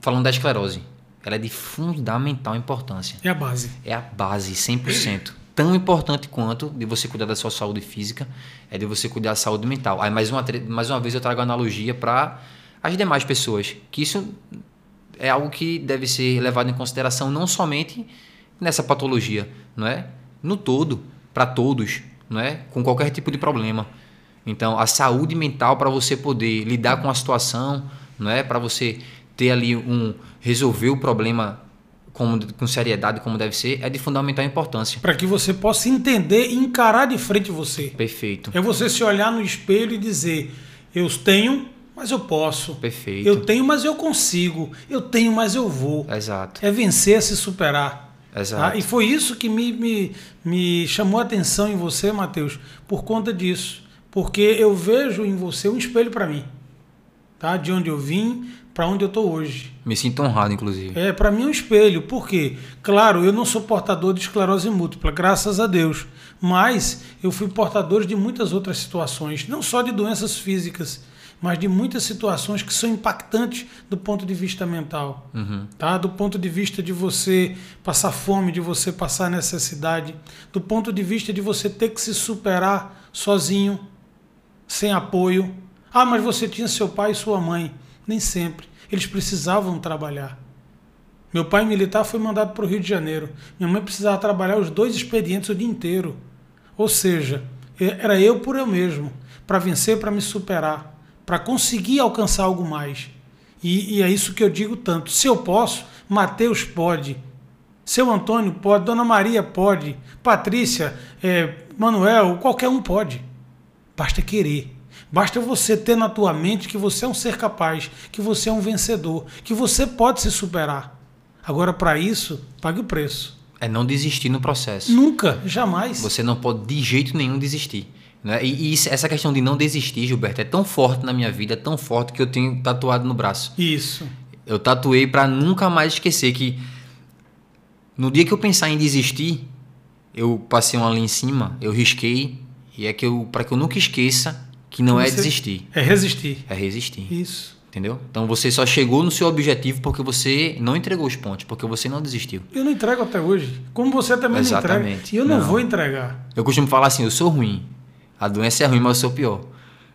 falando da esclerose, ela é de fundamental importância. É a base. É a base, 100%. Tão importante quanto de você cuidar da sua saúde física, é de você cuidar da saúde mental. Aí, mais uma, mais uma vez, eu trago a analogia para as demais pessoas, que isso é algo que deve ser levado em consideração não somente nessa patologia, não é? No todo, para todos, não é? Com qualquer tipo de problema. Então, a saúde mental para você poder lidar com a situação, não é? Para você ter ali um resolver o problema com, com seriedade como deve ser, é de fundamental importância. Para que você possa entender e encarar de frente você. Perfeito. É você se olhar no espelho e dizer: eu tenho, mas eu posso. Perfeito. Eu tenho, mas eu consigo. Eu tenho, mas eu vou. Exato. É vencer, se superar. Exato. Ah, e foi isso que me, me, me chamou a atenção em você, Matheus, por conta disso porque eu vejo em você um espelho para mim, tá? De onde eu vim para onde eu estou hoje. Me sinto honrado, inclusive. É, para mim é um espelho. Por quê? Claro, eu não sou portador de esclerose múltipla, graças a Deus. Mas eu fui portador de muitas outras situações, não só de doenças físicas, mas de muitas situações que são impactantes do ponto de vista mental, uhum. tá? Do ponto de vista de você passar fome, de você passar necessidade, do ponto de vista de você ter que se superar sozinho, sem apoio. Ah, mas você tinha seu pai e sua mãe. Nem sempre. Eles precisavam trabalhar. Meu pai militar foi mandado para o Rio de Janeiro. Minha mãe precisava trabalhar os dois expedientes o dia inteiro. Ou seja, era eu por eu mesmo, para vencer, para me superar, para conseguir alcançar algo mais. E, e, é isso que eu digo tanto. Se eu posso, Mateus pode. Seu Antônio pode, Dona Maria pode, Patrícia, é, Manuel, qualquer um pode. Basta querer. Basta você ter na tua mente que você é um ser capaz, que você é um vencedor, que você pode se superar. Agora, para isso, pague o preço. É não desistir no processo. Nunca, jamais. Você não pode de jeito nenhum desistir. Né? E, e essa questão de não desistir, Gilberto, é tão forte na minha vida, é tão forte que eu tenho tatuado no braço. Isso. Eu tatuei para nunca mais esquecer que no dia que eu pensar em desistir, eu passei uma ali em cima, eu risquei e é que eu, para que eu nunca esqueça que não é desistir. É resistir. É resistir. Isso. Entendeu? Então você só chegou no seu objetivo porque você não entregou os pontos, porque você não desistiu. Eu não entrego até hoje. Como você também Exatamente. não entrega. E eu não, não vou entregar. Eu costumo falar assim, eu sou ruim. A doença é ruim, mas eu sou pior.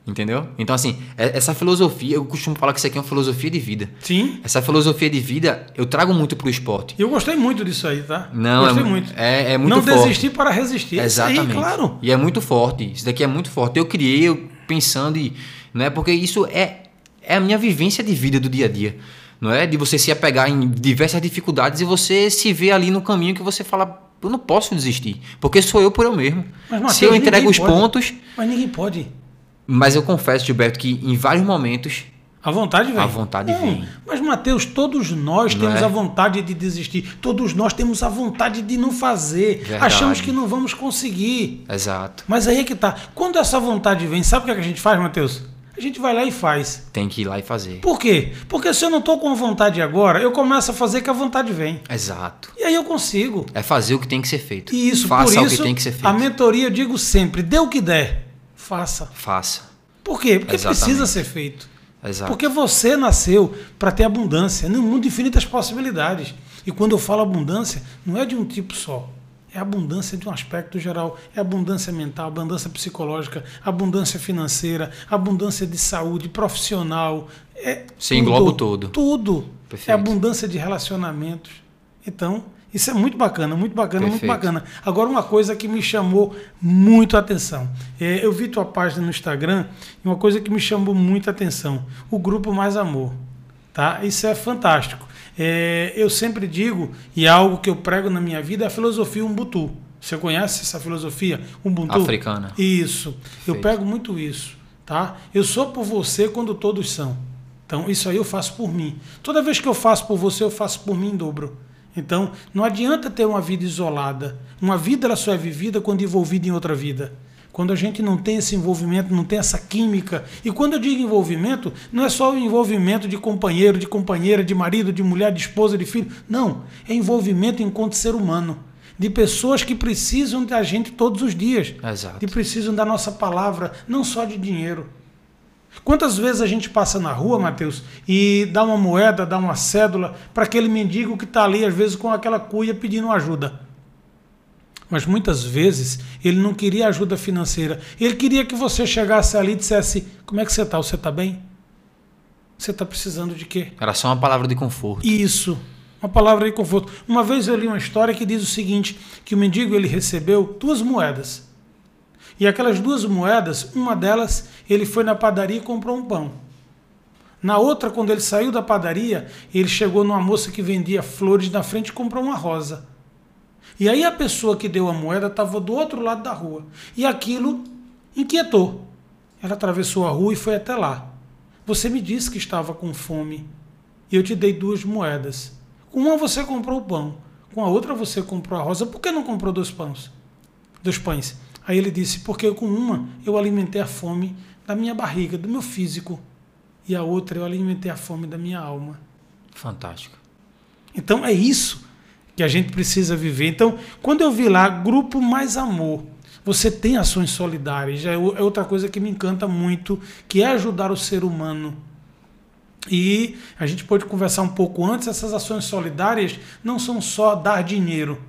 Entendeu? Então, assim, é, essa filosofia, eu costumo falar que isso aqui é uma filosofia de vida. Sim. Essa filosofia de vida eu trago muito pro esporte. E eu gostei muito disso aí, tá? Não, gostei é, muito. É, é muito Não forte. desistir para resistir. Exatamente. Aí, claro. E é muito forte. Isso daqui é muito forte. Eu criei eu pensando e. Não é porque isso é, é a minha vivência de vida do dia a dia. Não é? De você se apegar em diversas dificuldades e você se ver ali no caminho que você fala. Eu não posso desistir. Porque sou eu por eu mesmo. Mas, Mateus, se eu entrego os pode. pontos. Mas ninguém pode. Mas eu confesso, Gilberto, que em vários momentos A vontade vem. A vontade Não, vem. Mas, Mateus, todos nós Não temos é? a vontade de desistir. Todos nós temos a vontade de não fazer. Verdade. Achamos que não vamos conseguir. Exato. Mas aí é que tá. Quando essa vontade vem, sabe o que, é a gente faz, Mateus? A gente vai lá e faz. Tem que ir lá e fazer. Por quê? Porque se eu não tô com vontade agora, eu começo a fazer que a vontade vem. Exato. E aí eu consigo. É fazer o que tem que ser feito. E isso, Faça por o isso, que tem que ser feito. a mentoria eu digo sempre, dê o que der, faça. Faça. Por quê? Porque Exatamente. precisa ser feito. Exato. Porque você nasceu para ter abundância, num mundo de infinitas possibilidades. E quando eu falo abundância, não é de um tipo só. É abundância de um aspecto geral. É abundância mental, abundância psicológica, abundância financeira, abundância de saúde, profissional. É Você engloba o todo. Tudo. Perfeito. É abundância de relacionamentos. Então, isso é muito bacana, muito bacana, muito Perfeito. bacana. Agora, uma coisa que me chamou muito a atenção. É, eu vi tua página no Instagram e uma coisa que me chamou muito a atenção. O grupo Mais Amor. Tá? Isso é fantástico. É, eu sempre digo, e é algo que eu prego na minha vida, é a filosofia Ubuntu. Você conhece essa filosofia Ubuntu? Africana. Isso. Eu Perfeito. pego muito isso. Tá? Eu sou por você quando todos são. Então, isso aí eu faço por mim. Toda vez que eu faço por você, eu faço por mim em dobro. Então, não adianta ter uma vida isolada. Uma vida ela só é vivida quando envolvida em outra vida. Quando a gente não tem esse envolvimento, não tem essa química. E quando eu digo envolvimento, não é só o envolvimento de companheiro, de companheira, de marido, de mulher, de esposa, de filho. Não. É envolvimento enquanto ser humano. De pessoas que precisam da gente todos os dias. Exato. Que precisam da nossa palavra, não só de dinheiro. Quantas vezes a gente passa na rua, Mateus, e dá uma moeda, dá uma cédula para aquele mendigo que está ali, às vezes, com aquela cuia pedindo ajuda. Mas muitas vezes ele não queria ajuda financeira. Ele queria que você chegasse ali e dissesse: Como é que você está? Você está bem? Você está precisando de quê? Era só uma palavra de conforto. Isso, uma palavra de conforto. Uma vez eu li uma história que diz o seguinte: que o mendigo ele recebeu duas moedas. E aquelas duas moedas, uma delas, ele foi na padaria e comprou um pão. Na outra, quando ele saiu da padaria, ele chegou numa moça que vendia flores na frente e comprou uma rosa. E aí a pessoa que deu a moeda estava do outro lado da rua. E aquilo inquietou. Ela atravessou a rua e foi até lá. Você me disse que estava com fome. E eu te dei duas moedas. Com uma você comprou o pão. Com a outra você comprou a rosa. Por que não comprou dois pães? Dois pães. Aí ele disse, porque com uma eu alimentei a fome da minha barriga, do meu físico. E a outra eu alimentei a fome da minha alma. Fantástico. Então é isso que a gente precisa viver. Então, quando eu vi lá Grupo Mais Amor, você tem ações solidárias, já é é outra coisa que me encanta muito, que é ajudar o ser humano. E a gente pode conversar um pouco antes, essas ações solidárias não são só dar dinheiro.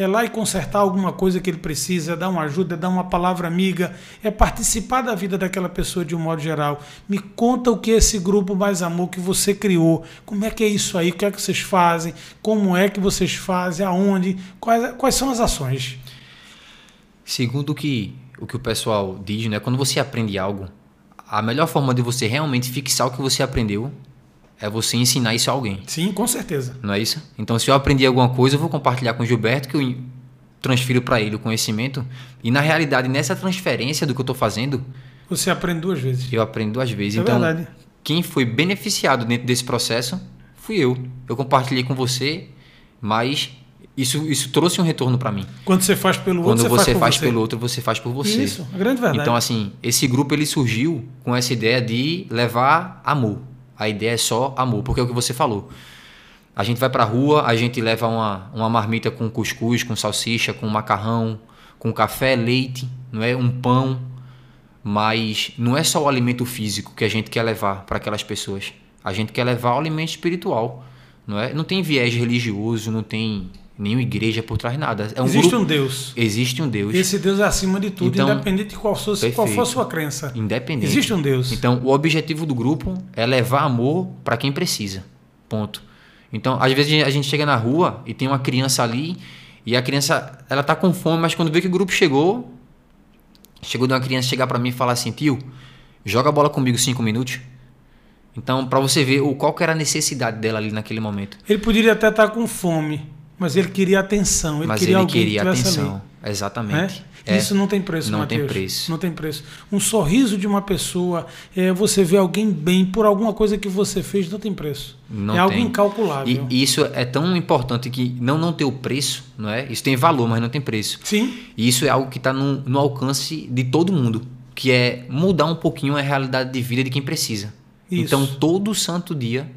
É lá e consertar alguma coisa que ele precisa, é dar uma ajuda, é dar uma palavra amiga, é participar da vida daquela pessoa de um modo geral. Me conta o que é esse grupo Mais Amor que você criou. Como é que é isso aí? O que é que vocês fazem? Como é que vocês fazem? Aonde? Quais, quais são as ações? Segundo o que, o que o pessoal diz, né? Quando você aprende algo, a melhor forma de você realmente fixar o que você aprendeu é você ensinar isso a alguém. Sim, com certeza. Não é isso? Então, se eu aprendi alguma coisa, eu vou compartilhar com o Gilberto, que eu transfiro para ele o conhecimento. E na realidade, nessa transferência do que eu estou fazendo, Você aprende duas vezes. eu aprendo duas vezes. É então, verdade. quem foi beneficiado dentro desse processo fui eu. Eu compartilhei com você, mas isso, isso trouxe um retorno para mim. Quando você faz pelo Quando outro, você você faz, faz por você. pelo outro, você faz por você. Isso, a grande verdade. Então, assim, esse grupo ele surgiu com essa ideia de levar amor. A ideia é só amor, porque é o que você falou. A gente vai pra rua, a gente leva uma, uma marmita com cuscuz, com salsicha, com macarrão, com café, leite, não é? Um pão. Mas não é só o alimento físico que a gente quer levar para aquelas pessoas. A gente quer levar o alimento espiritual, não é? Não tem viés religioso, não tem nenhuma igreja por trás nada. É um Existe grupo- um Deus. Existe um Deus. Esse Deus é acima de tudo, Então, independente de qual, fosse, qual for a sua crença. Independente. Existe um Deus. Então, o objetivo do grupo é levar amor para quem precisa. Ponto. Então, às vezes a gente chega na rua e tem uma criança ali e a criança, ela tá com fome, mas quando vê que o grupo chegou, chegou de uma criança chegar para mim e falar assim: "Tio, joga a bola comigo cinco minutos". Então, para você ver o qual que era a necessidade dela ali naquele momento. Ele poderia até estar com fome, Mas ele queria atenção, ele Mas queria ele alguém queria que atenção. ali. Exatamente. É? É. Isso não tem preço, Não tem Mateus. preço. Não tem preço. Um sorriso de uma pessoa, é, você vê alguém bem por alguma coisa que você fez, não tem preço. Não é algo tem. incalculável. E, e isso é tão importante que não não ter o preço, não é? Isso tem valor, mas não tem preço. Sim, E isso é algo que está no, no alcance de todo mundo, que é mudar um pouquinho a realidade de vida de quem precisa. Isso. Então, todo santo dia,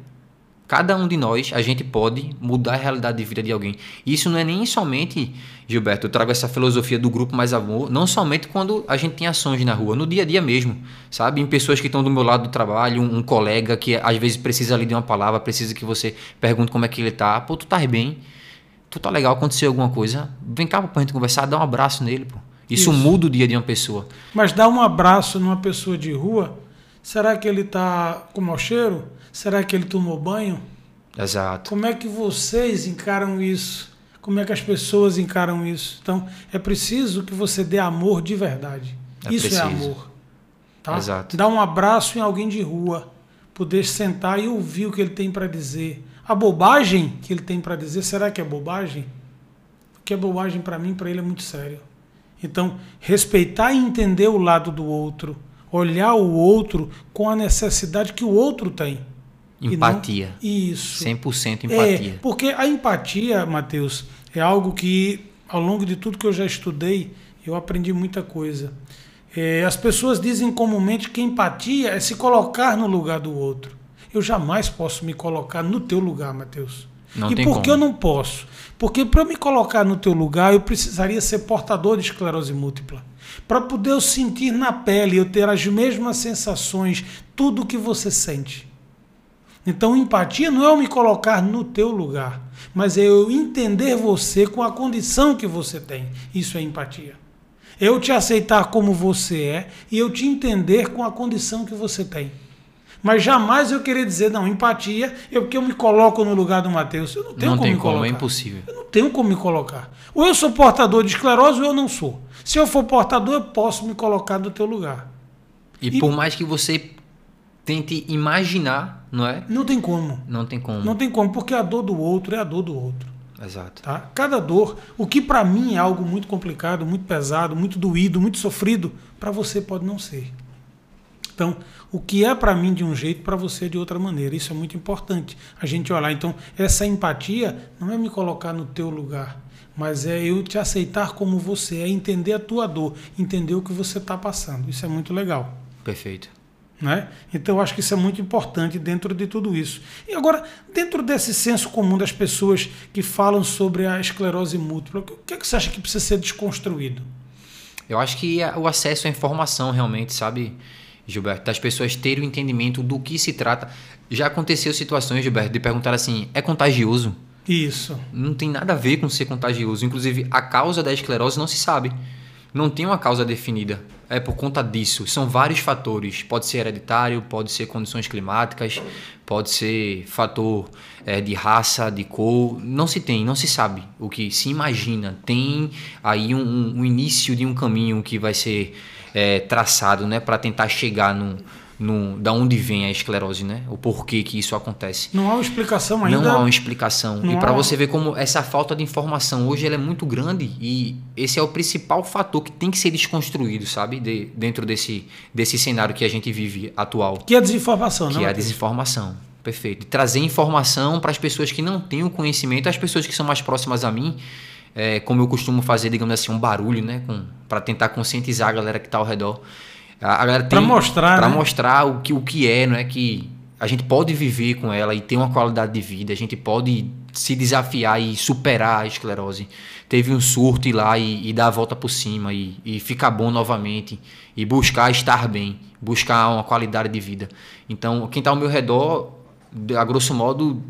cada um de nós, a gente pode mudar a realidade de vida de alguém. E isso não é nem somente, Gilberto, eu trago essa filosofia do grupo Mais Amor, não somente quando a gente tem ações na rua, no dia a dia mesmo, sabe? Em pessoas que estão do meu lado do trabalho, um, um colega que às vezes precisa ali de uma palavra, precisa que você pergunte como é que ele tá. Pô, tu tá bem? Tu tá legal? Aconteceu alguma coisa? Vem cá pra gente conversar, dá um abraço nele, pô. Isso, Isso. muda o dia de uma pessoa. mas dar um abraço numa pessoa de rua, será que ele está com mau cheiro? Será que ele tomou banho? Exato. Como é que vocês encaram isso? Como é que as pessoas encaram isso? Então, é preciso que você dê amor de verdade. É isso é preciso. amor. Tá? Exato. Dar um abraço em alguém de rua, poder sentar e ouvir o que ele tem para dizer. A bobagem que ele tem para dizer, será que é bobagem? O que é bobagem para mim, para ele é muito sério. Então, respeitar e entender o lado do outro, olhar o outro com a necessidade que o outro tem. E não- Empatia. Isso. 100% É, empatia. porque a empatia, Matheus, é algo que, ao longo de tudo que eu já estudei, eu aprendi muita coisa. É, as pessoas dizem comumente que empatia é se colocar no lugar do outro. Eu jamais posso me colocar no teu lugar, Matheus. Não e por que eu não posso? Porque para eu me colocar no teu lugar, eu precisaria ser portador de esclerose múltipla. Para poder eu sentir na pele, eu ter as mesmas sensações, tudo o que você sente. Então, empatia não é eu me colocar no teu lugar, mas é eu entender você com a condição que você tem. Isso é empatia. Eu te aceitar como você é e eu te entender com a condição que você tem. Mas jamais eu querer dizer, não, empatia é porque eu me coloco no lugar do Mateus. Eu não tenho Não como tem me como, colocar. é impossível. Eu não tenho como me colocar. Ou eu sou portador de esclerose ou eu não sou. Se eu for portador, eu posso me colocar no teu lugar. E, E- por mais que você tente imaginar, não é? Não tem como. Não tem como. Não tem como, porque a dor do outro é a dor do outro. Exato. Tá? Cada dor, o que para mim é algo muito complicado, muito pesado, muito doído, muito sofrido, para você pode não ser. Então, o que é para mim de um jeito, para você é de outra maneira. Isso é muito importante. A gente olhar. Então, essa empatia não é me colocar no teu lugar, mas é eu te aceitar como você é, entender a tua dor, entender o que você está passando. Isso é muito legal. Perfeito. Né? Então eu acho que isso é muito importante dentro de tudo isso. E agora, dentro desse senso comum das pessoas que falam sobre a esclerose múltipla, o que, é que você acha que precisa ser desconstruído? Eu acho que o acesso à informação realmente, sabe, Gilberto, das pessoas terem o entendimento do que se trata. Já aconteceu situações, Gilberto, de perguntar assim: é contagioso? Isso. Não tem nada a ver com ser contagioso. Inclusive, a causa da esclerose não se sabe. Não tem uma causa definida. É por conta disso. São vários fatores. Pode ser hereditário, pode ser condições climáticas, pode ser fator eh, de raça, de cor. Não se tem, não se sabe. O que se imagina. Tem aí um, um- início de um caminho que vai ser eh, traçado né, para tentar chegar no, no, da onde vem a esclerose, né? O porquê que isso acontece. Não há uma explicação ainda. Não há uma explicação. não e para há- você ver como essa falta de informação hoje ela é muito grande e esse é o principal fator que tem que ser desconstruído, sabe? De- dentro desse, desse cenário que a gente vive atual, Que é desinformação, que não é a desinformação. Perfeito. Trazer informação para as pessoas que não têm o conhecimento, as pessoas que são mais próximas a mim, é, como eu costumo fazer, digamos assim, um barulho, né? Para tentar conscientizar a galera que está ao redor. A, a galera Pra tem- mostrar, pra né? mostrar o que, o que é, não é? Que a gente pode viver com ela e ter uma qualidade de vida, a gente pode se desafiar e superar a esclerose. Teve um surto ir lá e, e dar a volta por cima e, e ficar bom novamente e buscar estar bem, buscar uma qualidade de vida. Então, quem está ao meu redor, a grosso modo,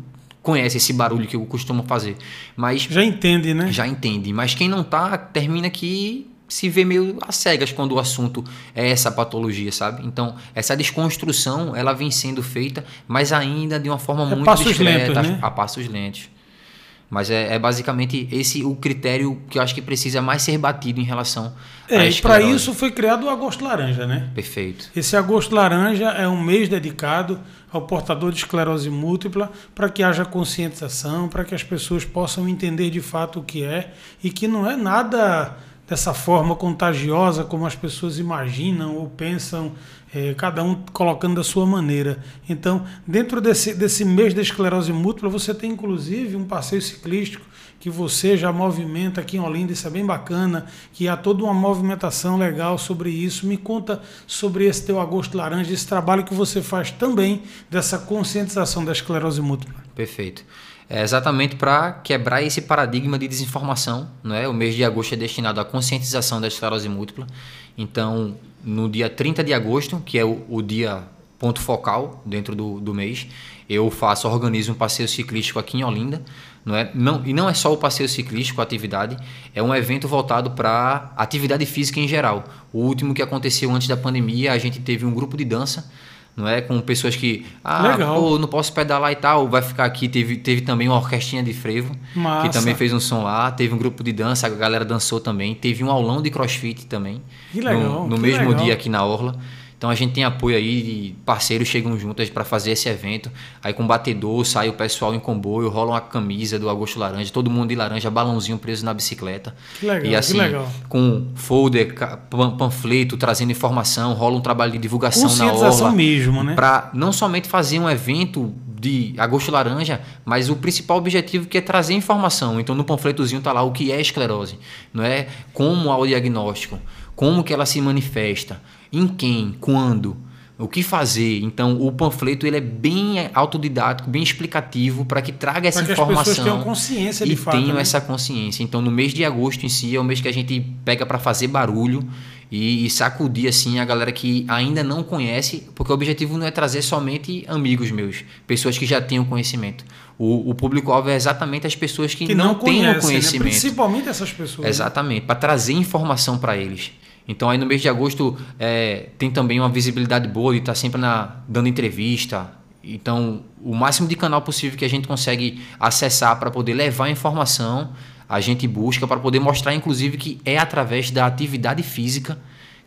conhece esse barulho que eu costumo fazer, mas Já entende, né? já entende. Mas quem não tá, termina que se vê meio às cegas quando o assunto é essa patologia, sabe? Então, essa desconstrução, ela vem sendo feita, mas ainda de uma forma É muito passos discreta, lentos, né? a passos lentos. Mas é, é, basicamente esse o critério que eu acho que precisa mais ser batido em relação é, a É, e para isso foi criado o Agosto Laranja, né? Perfeito. Esse Agosto Laranja é um mês dedicado ao portador de esclerose múltipla para que haja conscientização, para que as pessoas possam entender de fato o que é e que não é nada dessa forma contagiosa como as pessoas imaginam ou pensam, é, cada um colocando da sua maneira. Então, dentro desse, desse mês da esclerose múltipla, você tem inclusive um passeio ciclístico que você já movimenta aqui em Olinda, isso é bem bacana, que há toda uma movimentação legal sobre isso. Me conta sobre esse teu agosto laranja, esse trabalho que você faz também dessa conscientização da esclerose múltipla. Perfeito é exatamente para quebrar esse paradigma de desinformação. Né? O mês de agosto é destinado à conscientização da esclerose múltipla. Então, no dia 30 de agosto, que é o, o dia ponto focal dentro do, do mês, eu faço, organizo um passeio ciclístico aqui em Olinda. Não é? não, e não é só o passeio ciclístico, a atividade, é um evento voltado para atividade física em geral. O último que aconteceu antes da pandemia, a gente teve um grupo de dança não é? Com pessoas que, ah, pô, não posso pedalar e tal, vai ficar aqui. Teve, teve também uma orquestrinha de frevo, Massa. que também fez um som lá. Teve um grupo de dança, a galera dançou também. Teve um aulão de crossfit também. Que legal. No, no que mesmo legal. dia aqui na Orla. Então a gente tem apoio aí parceiros chegam juntos para fazer esse evento. Aí com batedor, sai o pessoal em comboio, rola uma camisa do Agosto Laranja, todo mundo de laranja, balãozinho preso na bicicleta. Que legal, e assim, legal. com folder, panfleto, trazendo informação, rola um trabalho de divulgação na orla. mesmo, né? Para não somente fazer um evento de agosto laranja, mas o principal objetivo que é trazer informação. Então no panfletozinho tá lá o que é esclerose, não é? Como há o diagnóstico, como que ela se manifesta, em quem, quando, o que fazer. Então, o panfleto ele é bem autodidático, bem explicativo para que traga essa pra que informação. As pessoas tenham consciência de e fato, tenham né? essa consciência. Então, no mês de agosto em si é o mês que a gente pega para fazer barulho e, e, sacudir assim a galera que ainda não conhece, porque o objetivo não é trazer somente amigos meus, pessoas que já tenham conhecimento. O, o público-alvo é exatamente as pessoas que, que não, não conhecem, conhecimento. Né? Principalmente essas pessoas. Exatamente, para trazer informação para eles. Então aí no mês de agosto é, tem também uma visibilidade boa de estar tá sempre na, dando entrevista. Então o máximo de canal possível que a gente consegue acessar para poder levar informação, a gente busca para poder mostrar inclusive que é através da atividade física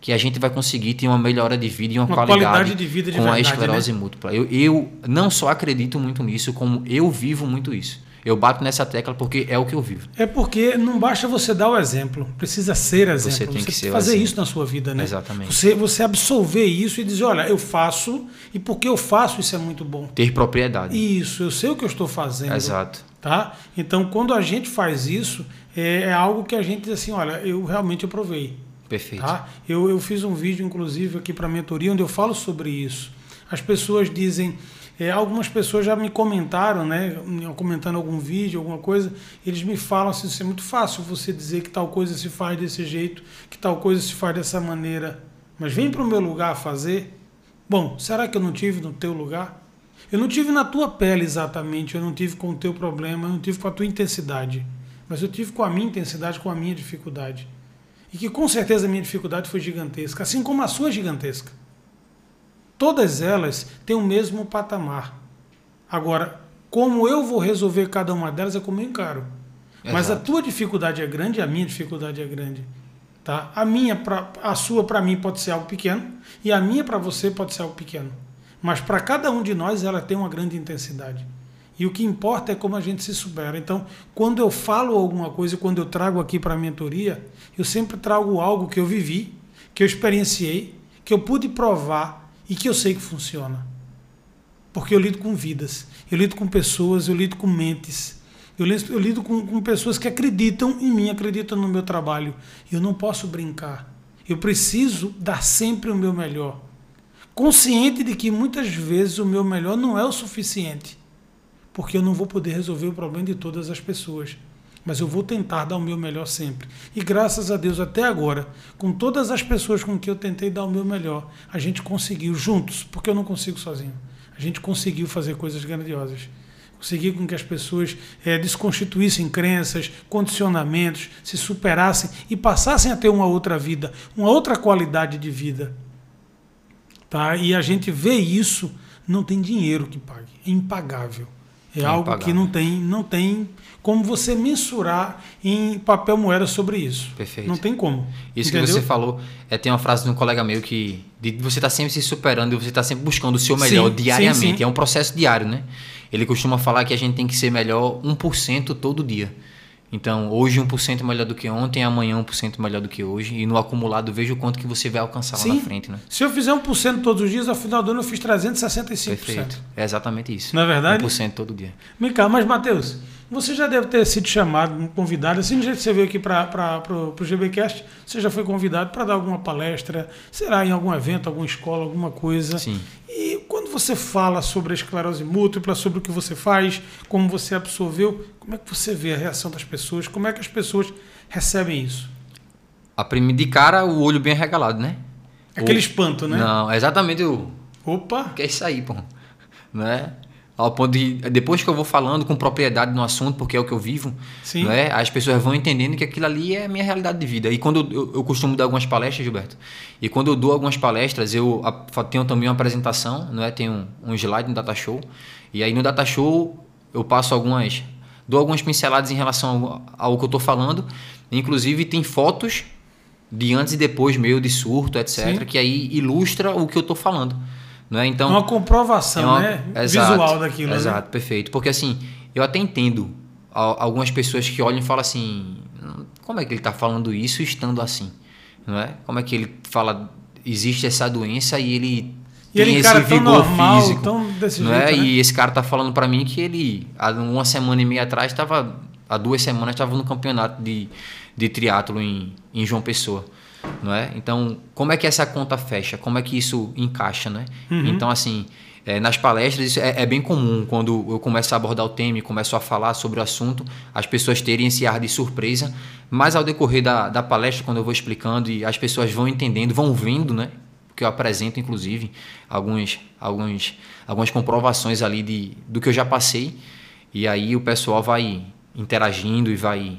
que a gente vai conseguir ter uma melhora de vida e uma, uma qualidade, qualidade, de vida de com verdade, a esclerose né? múltipla. Eu, eu não só acredito muito nisso, como eu vivo muito isso. Eu bato nessa tecla porque é o que eu vivo. É porque não basta você dar o exemplo, precisa ser exemplo. Você tem que você ser fazer exemplo. isso na sua vida, né? Exatamente. Você, você absolver isso e dizer, olha, eu faço e porque eu faço isso é muito bom. Ter propriedade. Isso, eu sei o que eu estou fazendo. Exato. Tá? Então, quando a gente faz isso, é, é algo que a gente diz assim, olha, eu realmente aprovei. Perfeito. Tá? Eu, eu fiz um vídeo, inclusive, aqui para a mentoria, onde eu falo sobre isso. As pessoas dizem, é, algumas pessoas já me comentaram, né, comentando algum vídeo, alguma coisa, eles me falam assim, isso é muito fácil você dizer que tal coisa se faz desse jeito, que tal coisa se faz dessa maneira, mas vem para o meu lugar fazer. Bom, será que eu não tive no teu lugar? Eu não tive na tua pele exatamente, eu não tive com o teu problema, eu não tive com a tua intensidade, mas eu tive com a minha intensidade, com a minha dificuldade. E que com certeza a minha dificuldade foi gigantesca, assim como a sua gigantesca. Todas elas têm o mesmo patamar. Agora, como eu vou resolver cada uma delas é como eu encaro. Exato. Mas a tua dificuldade é grande, a minha dificuldade é grande. Tá? A minha, pra, a sua para mim pode ser algo pequeno e a minha para você pode ser algo pequeno. Mas para cada um de nós ela tem uma grande intensidade. E o que importa é como a gente se supera. Então, quando eu falo alguma coisa, quando eu trago aqui para a mentoria, eu sempre trago algo que eu vivi, que eu experienciei, que eu pude provar e que eu sei que funciona. Porque eu lido com vidas, eu lido com pessoas, eu lido com mentes, eu lido, eu lido com, com pessoas que acreditam em mim, acreditam no meu trabalho. Eu não posso brincar. Eu preciso dar sempre o meu melhor. Consciente de que muitas vezes o meu melhor não é o suficiente. Porque eu não vou poder resolver o problema de todas as pessoas mas eu vou tentar dar o meu melhor sempre. E graças a Deus, até agora, com todas as pessoas com que eu tentei dar o meu melhor, a gente conseguiu juntos, porque eu não consigo sozinho. A gente conseguiu fazer coisas grandiosas. Conseguir com que as pessoas é, desconstituíssem crenças, condicionamentos, se superassem e passassem a ter uma outra vida, uma outra qualidade de vida. Tá? E a gente vê isso, não tem dinheiro que pague, é impagável. É algo que não tem, não tem como você mensurar em papel moeda sobre isso. Perfeito. Não tem como. Isso entendeu? que você falou, é, tem uma frase de um colega meu que de, você está sempre se superando e você está sempre buscando o seu melhor sim, diariamente. Sim, sim. É um processo diário, né? Ele costuma falar que a gente tem que ser melhor 1% todo dia. Então, hoje 1% melhor do que ontem, amanhã 1% melhor do que hoje. E no acumulado, veja o quanto que você vai alcançar Sim. lá na frente. Né? Se eu fizer 1% todos os dias, ao final do ano eu fiz 365%. Perfeito. É exatamente isso. Não é verdade? 1% todo dia. Vem cá, mas Matheus, você já deve ter sido chamado, convidado, assim do jeito que você veio aqui para o GBcast, você já foi convidado para dar alguma palestra, será em algum evento, alguma escola, alguma coisa. Sim. E quando você fala sobre a esclerose múltipla, sobre o que você faz, como você absorveu, como é que você vê a reação das pessoas? Como é que as pessoas recebem isso? A primeira de cara, o olho bem regalado, né? Aquele o... espanto, né? Não, exatamente o. Opa! Que é isso aí, pô. Não é? Ao ponto de, depois que eu vou falando com propriedade no assunto, porque é o que eu vivo, Sim. é as pessoas vão entendendo que aquilo ali é a minha realidade de vida. E quando eu, eu costumo dar algumas palestras, Gilberto, e quando eu dou algumas palestras, eu tenho também uma apresentação, não é? Tenho um, um slide no Data Show, e aí no Data Show eu passo algumas, dou algumas pinceladas em relação ao, ao que eu estou falando, inclusive tem fotos de antes e depois meu de surto, etc., Sim. que aí ilustra o que eu estou falando. Não é? Então, uma comprovação é uma, né? Exato, visual daquilo. Né? Exato, né? perfeito. Porque assim, eu até entendo algumas pessoas que olham e falam assim: como é que ele está falando isso estando assim? Não é? Como é que ele fala, existe essa doença e ele e tem ele, esse vigor normal, físico? Não jeito, é? Né? E esse cara está falando para mim que ele, há uma semana e meia atrás, estava, há duas semanas, estava no campeonato de, de triatlo em, em João Pessoa não é? Então, como é que essa conta fecha? Como é que isso encaixa, né? Uhum. Então, assim, é, nas palestras isso é, é, bem comum quando eu começo a abordar o tema e começo a falar sobre o assunto, as pessoas terem esse ar de surpresa, mas ao decorrer da, da palestra, quando eu vou explicando e as pessoas vão entendendo, vão vendo, né? Que eu apresento, inclusive, alguns, alguns, algumas comprovações ali de, do que eu já passei, e aí o pessoal vai interagindo e vai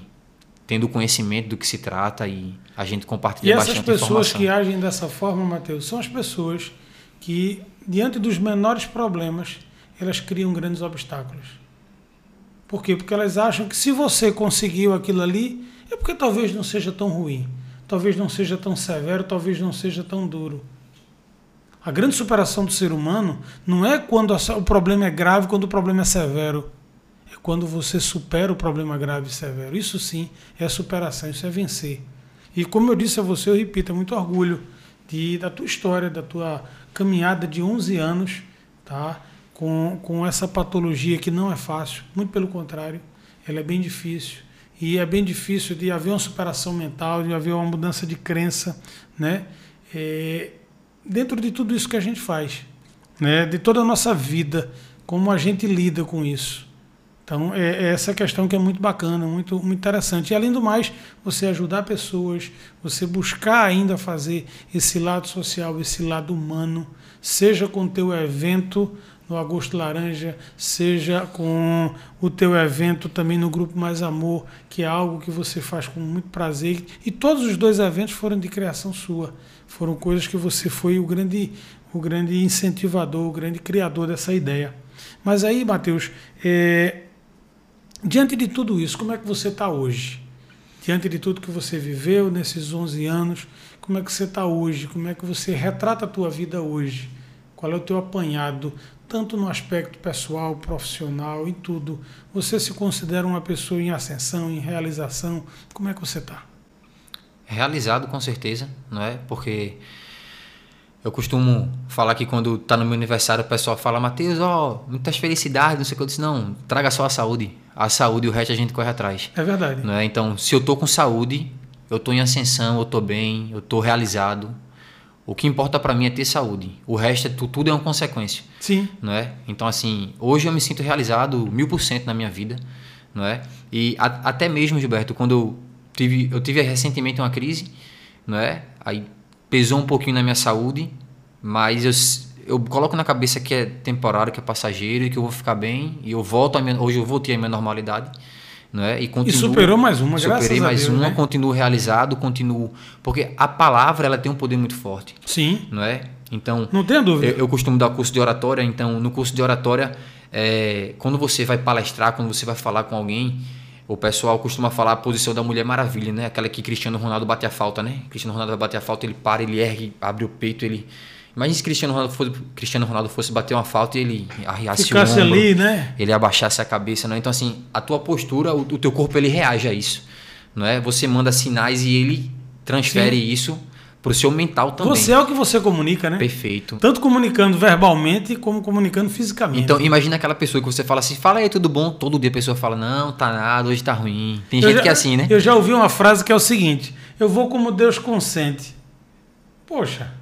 tendo conhecimento do que se trata e a gente compartilha e bastante informação. E essas pessoas que agem dessa forma, Mateus, são as pessoas que, diante dos menores problemas, elas criam grandes obstáculos. Por quê? Porque elas acham que se você conseguiu aquilo ali, é porque talvez não seja tão ruim, talvez não seja tão severo, talvez não seja tão duro. A grande superação do ser humano não é quando o problema é grave, quando o problema é severo quando você supera o problema grave e severo. Isso sim é superação, isso é vencer. E como eu disse a você, eu repito, é muito orgulho de, da tua história, da tua caminhada de 11 anos, tá? Com, com essa patologia que não é fácil, muito pelo contrário, ela é bem difícil. E é bem difícil de haver uma superação mental, de haver uma mudança de crença, né? É, dentro de tudo isso que a gente faz, né? De toda a nossa vida, como a gente lida com isso. Então, é, é essa questão que é muito bacana, muito, muito interessante. E, além do mais, você ajudar pessoas, você buscar ainda fazer esse lado social, esse lado humano, seja com o teu evento no Agosto Laranja, seja com o teu evento também no Grupo Mais Amor, que é algo que você faz com muito prazer. E todos os dois eventos foram de criação sua. Foram coisas que você foi o grande, o grande incentivador, o grande criador dessa ideia. Mas aí, Matheus, é, Diante de tudo isso, como é que você está hoje? Diante de tudo que você viveu nesses 11 anos, como é que você está hoje? Como é que você retrata a tua vida hoje? Qual é o teu apanhado, tanto no aspecto pessoal, profissional, em tudo? Você se considera uma pessoa em ascensão, em realização? Como é que você está? Realizado, com certeza, não é? Porque eu costumo falar que quando tá no meu aniversário o pessoal fala, Matheus, ó, muitas felicidades, não sei o que. Eu disse, não, traga só a saúde. A saúde e o resto a gente corre atrás. É verdade. Não é? Então, se eu tô com saúde, eu tô em ascensão, eu tô bem, eu tô realizado. O que importa para mim é ter saúde. O resto é tudo é uma consequência. Sim. Não é? Então, assim, hoje eu me sinto realizado mil por cento na minha vida, não é? E a, até mesmo, Gilberto, quando eu tive, eu tive recentemente uma crise, não é? Aí pesou um pouquinho na minha saúde, mas eu, eu coloco na cabeça que é temporário, que é passageiro e que eu vou ficar bem e eu volto a minha, hoje eu voltei à minha normalidade, não é? E, continuo, e superou mais uma, superei mais Deus, uma, né? continuo realizado, continuo porque a palavra ela tem um poder muito forte. Sim. Não é? Então, não tenho dúvida. Eu, eu costumo dar curso de oratória, então no curso de oratória, é, quando você vai palestrar, quando você vai falar com alguém, o pessoal costuma falar a posição da Mulher Maravilha, né? Aquela que Cristiano Ronaldo bate a falta, né? Cristiano Ronaldo vai bater a falta, ele para, ele ergue, abre o peito, ele Imagina se Cristiano Ronaldo fosse, Cristiano Ronaldo fosse bater uma falta e ele arriasse Ficasse o ombro, ali, né? ele abaixasse a cabeça, não? Então assim, a tua postura, o, o teu corpo ele reage a isso, não é? Você manda sinais e ele transfere Sim. isso para o seu mental também. Você é o que você comunica, né? Perfeito. Tanto comunicando verbalmente como comunicando fisicamente. Então, imagina aquela pessoa que você fala assim, fala aí, tudo bom? Todo dia a pessoa fala, não, tá nada, hoje tá ruim. Tem eu gente já, que é assim, né? Eu já ouvi uma frase que é o seguinte, eu vou como Deus consente. Poxa,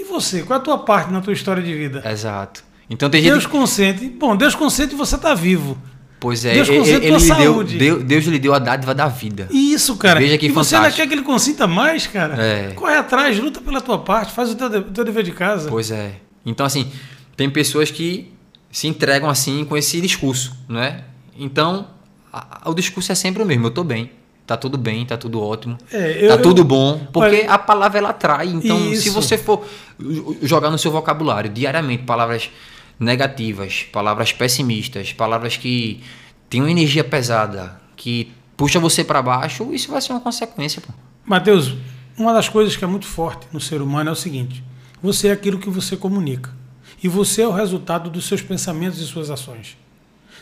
e você? Qual é a tua parte na tua história de vida? Exato. Então tem gente... Deus consente. Bom, Deus consente e você está vivo. Pois é, Deus, ele, ele lhe deu, Deus, Deus lhe deu a dádiva da vida. Isso, cara. Veja que e fantástico. você ainda quer que ele consinta mais, cara? É. Corre atrás, luta pela tua parte, faz o teu, teu dever de casa. Pois é. Então, assim, tem pessoas que se entregam assim com esse discurso, não é? Então, a, a, o discurso é sempre o mesmo, eu tô bem tá tudo bem, tá tudo ótimo, é, eu, tá tudo bom, porque a palavra ela atrai. Então, isso. se você for jogar no seu vocabulário diariamente palavras negativas, palavras pessimistas, palavras que têm uma energia pesada, que puxa você para baixo, isso vai ser uma consequência. Pô. Mateus, uma das coisas que é muito forte no ser humano é o seguinte: você é aquilo que você comunica. E você é o resultado dos seus pensamentos e suas ações.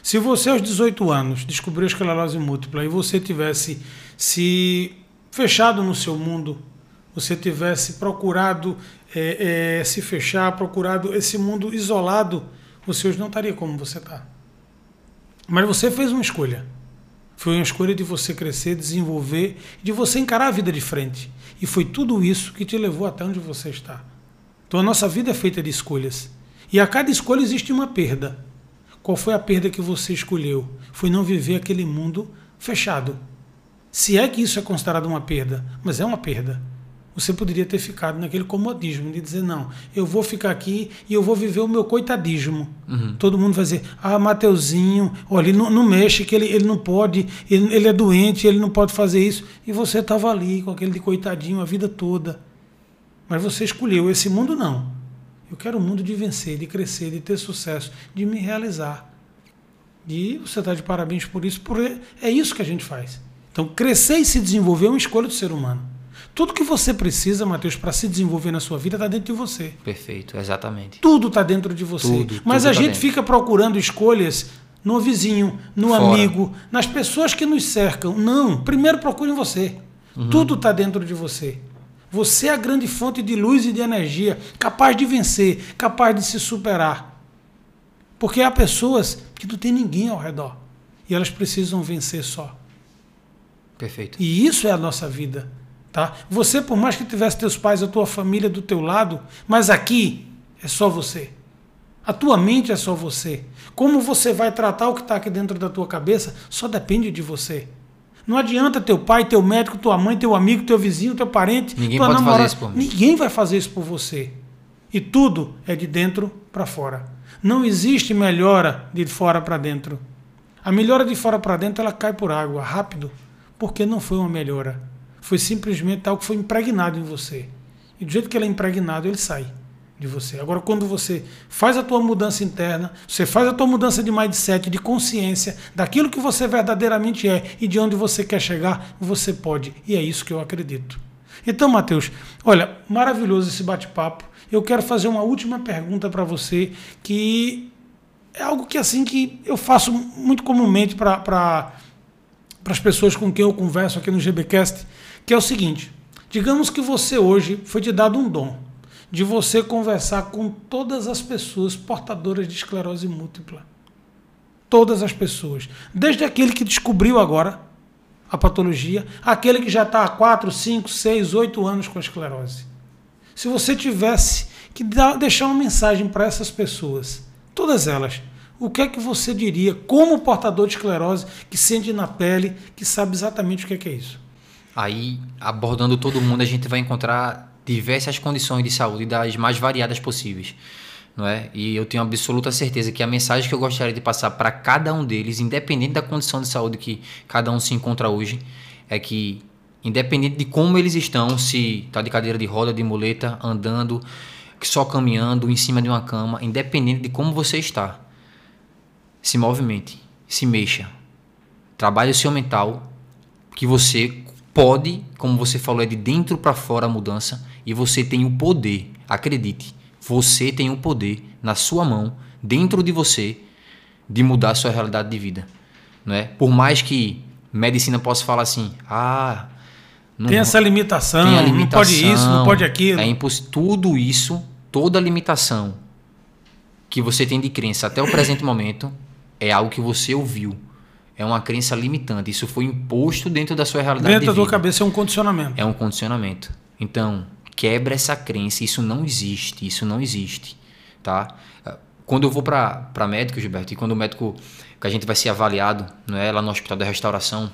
Se você aos 18 anos descobriu a esclerose múltipla e você tivesse se fechado no seu mundo, você tivesse procurado é, é, se fechar, procurado esse mundo isolado, você hoje não estaria como você está. Mas você fez uma escolha. Foi uma escolha de você crescer, desenvolver, de você encarar a vida de frente. E foi tudo isso que te levou até onde você está. Então a nossa vida é feita de escolhas. E a cada escolha existe uma perda. Qual foi a perda que você escolheu? Foi não viver aquele mundo fechado. Se é que isso é considerado uma perda, mas é uma perda. Você poderia ter ficado naquele comodismo de dizer, não, eu vou ficar aqui e eu vou viver o meu coitadismo. Uhum. Todo mundo vai dizer, ah, Mateuzinho, olha, ele não, não mexe, que ele, ele não pode, ele, ele é doente, ele não pode fazer isso. E você estava ali com aquele de coitadinho a vida toda. Mas você escolheu esse mundo não. Eu quero um mundo de vencer, de crescer, de ter sucesso, de me realizar. E você está de parabéns por isso, porque é isso que a gente faz. Então, crescer e se desenvolver é uma escolha do ser humano. Tudo que você precisa, Matheus, para se desenvolver na sua vida está dentro de você. Perfeito, exatamente. Tudo está dentro de você. Tudo, Mas tudo a tá gente dentro. fica procurando escolhas no vizinho, no Fora. amigo, nas pessoas que nos cercam. Não, primeiro procure em você. Uhum. Tudo está dentro de você. Você é a grande fonte de luz e de energia, capaz de vencer, capaz de se superar. Porque há pessoas que não tem ninguém ao redor e elas precisam vencer só. Perfeito. E isso é a nossa vida, tá? Você, por mais que tivesse teus pais, a tua família do teu lado, mas aqui é só você. A tua mente é só você. Como você vai tratar o que está aqui dentro da tua cabeça só depende de você. Não adianta teu pai, teu médico, tua mãe, teu amigo, teu vizinho, teu parente, Ninguém tua pode namorada. fazer isso por mim. Ninguém vai fazer isso por você. E tudo é de dentro para fora. Não existe melhora de fora para dentro. A melhora de fora para dentro ela cai por água, rápido, porque não foi uma melhora. Foi simplesmente algo que foi impregnado em você. E do jeito que ele é impregnado, ele sai de você. Agora, quando você faz a tua mudança interna, você faz a tua mudança de mindset, de consciência, daquilo que você verdadeiramente é e de onde você quer chegar, você pode. E é isso que eu acredito. Então, Mateus, olha, maravilhoso esse bate-papo. Eu quero fazer uma última pergunta para você, que é algo que assim que eu faço muito comumente para para as pessoas com quem eu converso aqui no GBcast, que é o seguinte: digamos que você hoje foi te dado um dom de você conversar com todas as pessoas portadoras de esclerose múltipla. Todas as pessoas. Desde aquele que descobriu agora a patologia, aquele que já está há 4, 5, 6, 8 anos com a esclerose. Se você tivesse que deixar uma mensagem para essas pessoas, todas elas, o que é que você diria como portador de esclerose que sente na pele, que sabe exatamente o que é, que é isso? Aí, abordando todo mundo, a gente vai encontrar diversas condições de saúde das mais variadas possíveis. não é? E eu tenho absoluta certeza que a mensagem que eu gostaria de passar para cada um deles, independente da condição de saúde que cada um se encontra hoje, é que independente de como eles estão, se está de cadeira de roda, de muleta, andando, só caminhando em cima de uma cama, independente de como você está, se movimente, se mexa, trabalhe o seu mental, que você pode, como você falou, é de dentro para fora a mudança e você tem o poder, acredite você tem o poder na sua mão, dentro de você, de mudar a sua realidade de vida. Não é? Por mais que medicina possa falar assim, ah, não, tem essa limitação, tem limitação, não pode isso, não pode aquilo. É impossível. Tudo isso, toda limitação que você tem de crença até o presente momento é algo que você ouviu. É uma crença limitante. Isso foi imposto dentro da sua realidade. Dentro da tua cabeça é um condicionamento. É um condicionamento. Então, quebra essa crença. Isso não existe, isso não existe, tá? Quando eu vou para médico, Gilberto, e quando o médico que a gente vai ser avaliado, não é lá no Hospital da Restauração,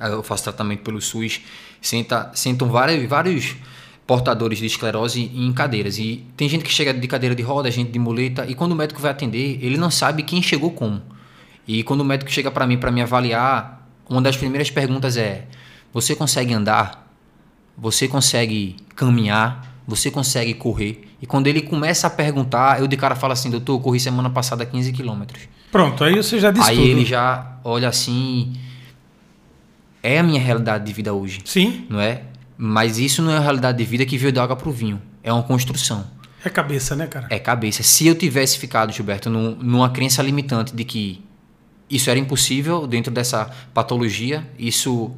eu faço tratamento pelo SUS, senta, sentam vários, vários portadores de esclerose em cadeiras. E tem gente que chega de cadeira de roda, gente de muleta, e quando o médico vai atender, ele não sabe quem chegou como. E quando o médico chega para mim para me avaliar, uma das primeiras perguntas é: Você consegue andar? você consegue caminhar, você consegue correr. E quando ele começa a perguntar, eu de cara falo assim, doutor, eu corri semana passada 15 quilômetros. Pronto, aí você já disse aí tudo. ele já olha assim, é a minha realidade de vida hoje. Sim. Não é? Mas isso não é a realidade de vida que veio da água pro vinho. É uma construção. É cabeça, né, cara? É cabeça. Se eu tivesse ficado, Gilberto, num, numa crença limitante de que isso era impossível dentro dessa patologia, isso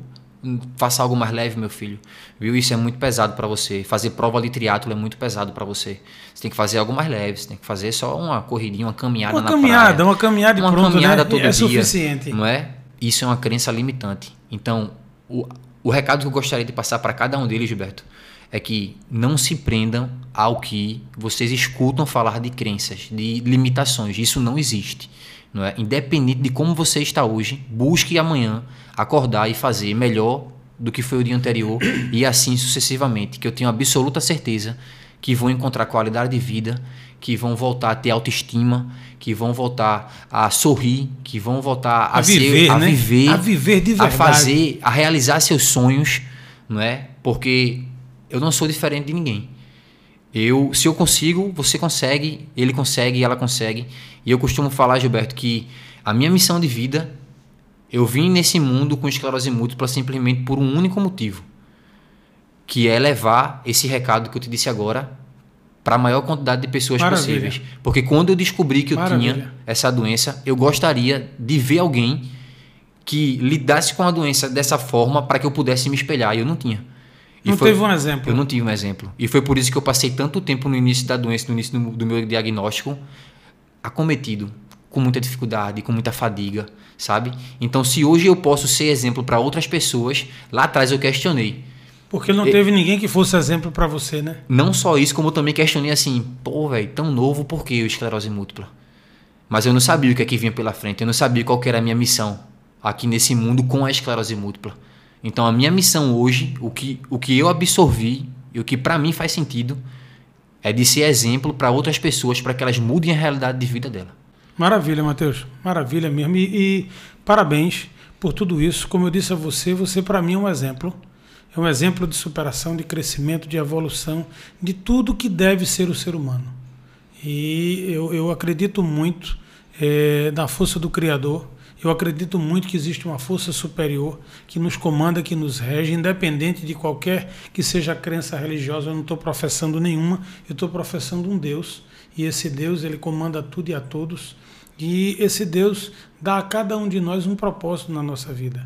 faça algo mais leve, meu filho. Viu? Isso é muito pesado para você. Fazer prova de triatlo é muito pesado para você. Você tem que fazer algo mais leve, você tem que fazer só uma corridinha, uma caminhada uma na caminhada, praia. Uma caminhada, uma pronto, caminhada né? todo é dia, suficiente. Não é? Isso é uma crença limitante. Então, o, o recado que eu gostaria de passar para cada um deles, Gilberto, é que não se prendam ao que vocês escutam falar de crenças, de limitações. Isso não existe. Não é? Independente de como você está hoje, busque amanhã acordar e fazer melhor do que foi o dia anterior e assim sucessivamente, que eu tenho absoluta certeza que vão encontrar qualidade de vida, que vão voltar a ter autoestima, que vão voltar a sorrir, que vão voltar a, a viver, ser, a né? viver, a viver de verdade. a fazer, a realizar seus sonhos, não é? Porque eu não sou diferente de ninguém. Eu, se eu consigo, você consegue, ele consegue, ela consegue. E eu costumo falar, Gilberto, que a minha missão de vida eu vim nesse mundo com esclerose múltipla simplesmente por um único motivo, que é levar esse recado que eu te disse agora para a maior quantidade de pessoas Maravilha. possíveis. Porque quando eu descobri que eu Maravilha. tinha essa doença, eu gostaria de ver alguém que lidasse com a doença dessa forma para que eu pudesse me espelhar. E eu não tinha. E não foi, teve um exemplo. Eu não tive um exemplo. E foi por isso que eu passei tanto tempo no início da doença, no início do, do meu diagnóstico, acometido, com muita dificuldade, com muita fadiga, sabe? Então, se hoje eu posso ser exemplo para outras pessoas, lá atrás eu questionei. Porque não teve ninguém que fosse exemplo para você, né? Não só isso, como eu também questionei assim, pô, velho, tão novo, por que esclerose múltipla? Mas eu não sabia o que é que vinha pela frente, eu não sabia qual era a minha missão aqui nesse mundo com a esclerose múltipla. Então, a minha missão hoje, o que, o que eu absorvi e o que para mim faz sentido, é de ser exemplo para outras pessoas, para que elas mudem a realidade de vida dela. Maravilha, Matheus. Maravilha mesmo. E, e, parabéns por tudo isso. Como eu disse a você, você para mim é um exemplo. É um exemplo de superação, de crescimento, de evolução, de tudo que deve ser o ser humano. E eu, eu acredito muito é, na força do Criador. Eu acredito muito que existe uma força superior que nos comanda, que nos rege, independente de qualquer que seja a crença religiosa. Eu não estou professando nenhuma, eu estou professando um Deus. E esse Deus, ele comanda tudo e a todos. E esse Deus dá a cada um de nós um propósito na nossa vida.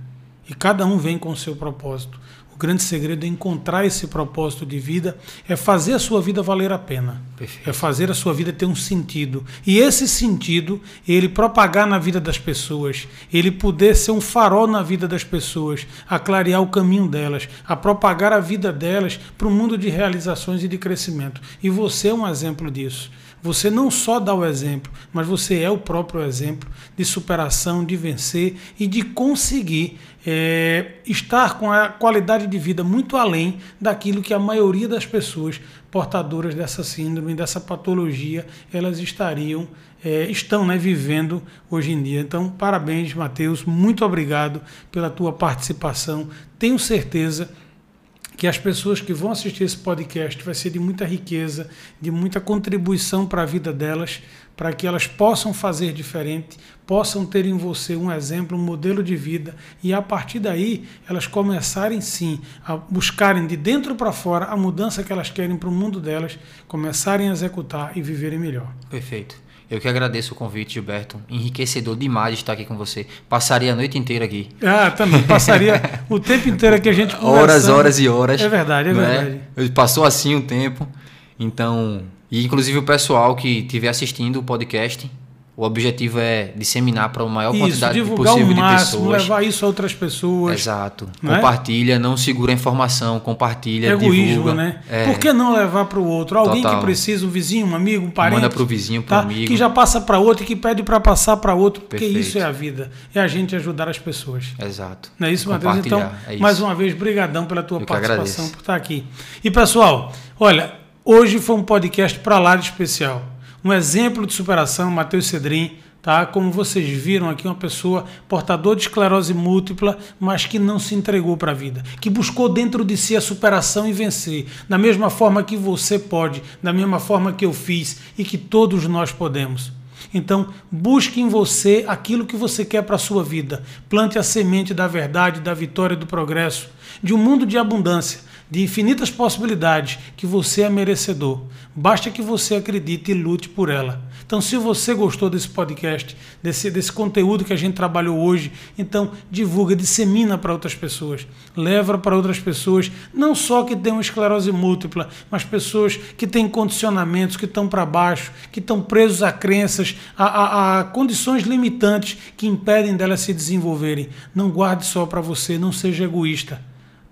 E cada um vem com o seu propósito. O grande segredo é encontrar esse propósito de vida, é fazer a sua vida valer a pena. Perfeito. É fazer a sua vida ter um sentido. E esse sentido, ele propagar na vida das pessoas, ele poder ser um farol na vida das pessoas, a clarear o caminho delas, a propagar a vida delas para o mundo de realizações e de crescimento. E você é um exemplo disso. Você não só dá o exemplo, mas você é o próprio exemplo de superação, de vencer e de conseguir é, estar com a qualidade de vida muito além daquilo que a maioria das pessoas portadoras dessa síndrome, dessa patologia, elas estariam, é, estão né, vivendo hoje em dia. Então, parabéns, Matheus, muito obrigado pela tua participação. Tenho certeza que as pessoas que vão assistir esse podcast vai ser de muita riqueza, de muita contribuição para a vida delas, para que elas possam fazer diferente, possam ter em você um exemplo, um modelo de vida e a partir daí elas começarem sim a buscarem de dentro para fora a mudança que elas querem para o mundo delas, começarem a executar e viverem melhor. Perfeito. Eu que agradeço o convite, Gilberto. Enriquecedor demais estar aqui com você. Passaria a noite inteira aqui. Ah, também. Passaria o tempo inteiro aqui a gente conversando. Horas, horas e horas. É verdade, é verdade. É? Passou assim um tempo. Então, e inclusive o pessoal que estiver assistindo o podcast, o objetivo é disseminar para a maior isso, quantidade possível máximo, de pessoas. levar isso a outras pessoas. Exato. Não é? compartilha, é? não segura a informação, compartilha, Egoísmo, divulga. né? É. Por que não levar para o outro? Alguém Total. que precisa, um vizinho, um amigo, um parente. Manda para o vizinho, para tá? amigo. Que já passa para outro e que pede para passar para outro, porque Perfeito. isso é a vida. É a gente ajudar as pessoas. Exato. Não é isso, Matheus? Então, é isso. mais uma vez, brigadão pela tua Eu participação, por estar aqui. E pessoal, olha, hoje foi um podcast para lá de especial. Um exemplo de superação, Matheus Cedrim Tá? Como vocês viram aqui, uma pessoa portador de esclerose múltipla, mas que não se entregou para a vida, que buscou dentro de si a superação e vencer, da mesma forma que você pode, da mesma forma que eu fiz e que todos nós podemos. Então, busque em você aquilo que você quer para a sua vida. Plante a semente da verdade, da vitória, do progresso, de um mundo de abundância, de infinitas possibilidades que você é merecedor. Basta que você acredite e lute por ela. Então, se você gostou desse podcast, desse, desse conteúdo que a gente trabalhou hoje, então divulga, dissemina para outras pessoas. Leva para outras pessoas, não só que têm uma esclerose múltipla, mas pessoas que têm condicionamentos, que estão para baixo, que estão presos a crenças, a, a, a condições limitantes que impedem delas se desenvolverem. Não guarde só para você, não seja egoísta.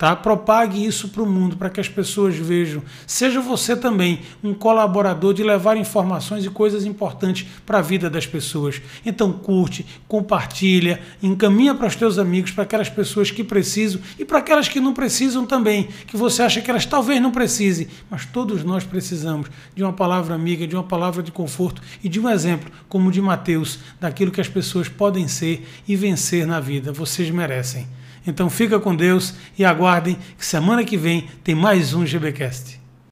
Tá? Propague isso para o mundo, para que as pessoas vejam. Seja você também um colaborador de levar informações e coisas importantes para a vida das pessoas. Então curte, compartilha, encaminha para os teus amigos, para aquelas pessoas que precisam e para aquelas que não precisam também, que você acha que elas talvez não precisem, mas todos nós precisamos de uma palavra amiga, de uma palavra de conforto e de um exemplo, como o de Mateus, daquilo que as pessoas podem ser e vencer na vida. Vocês merecem. Então fica com Deus e aguardem que semana que vem tem mais um GBcast.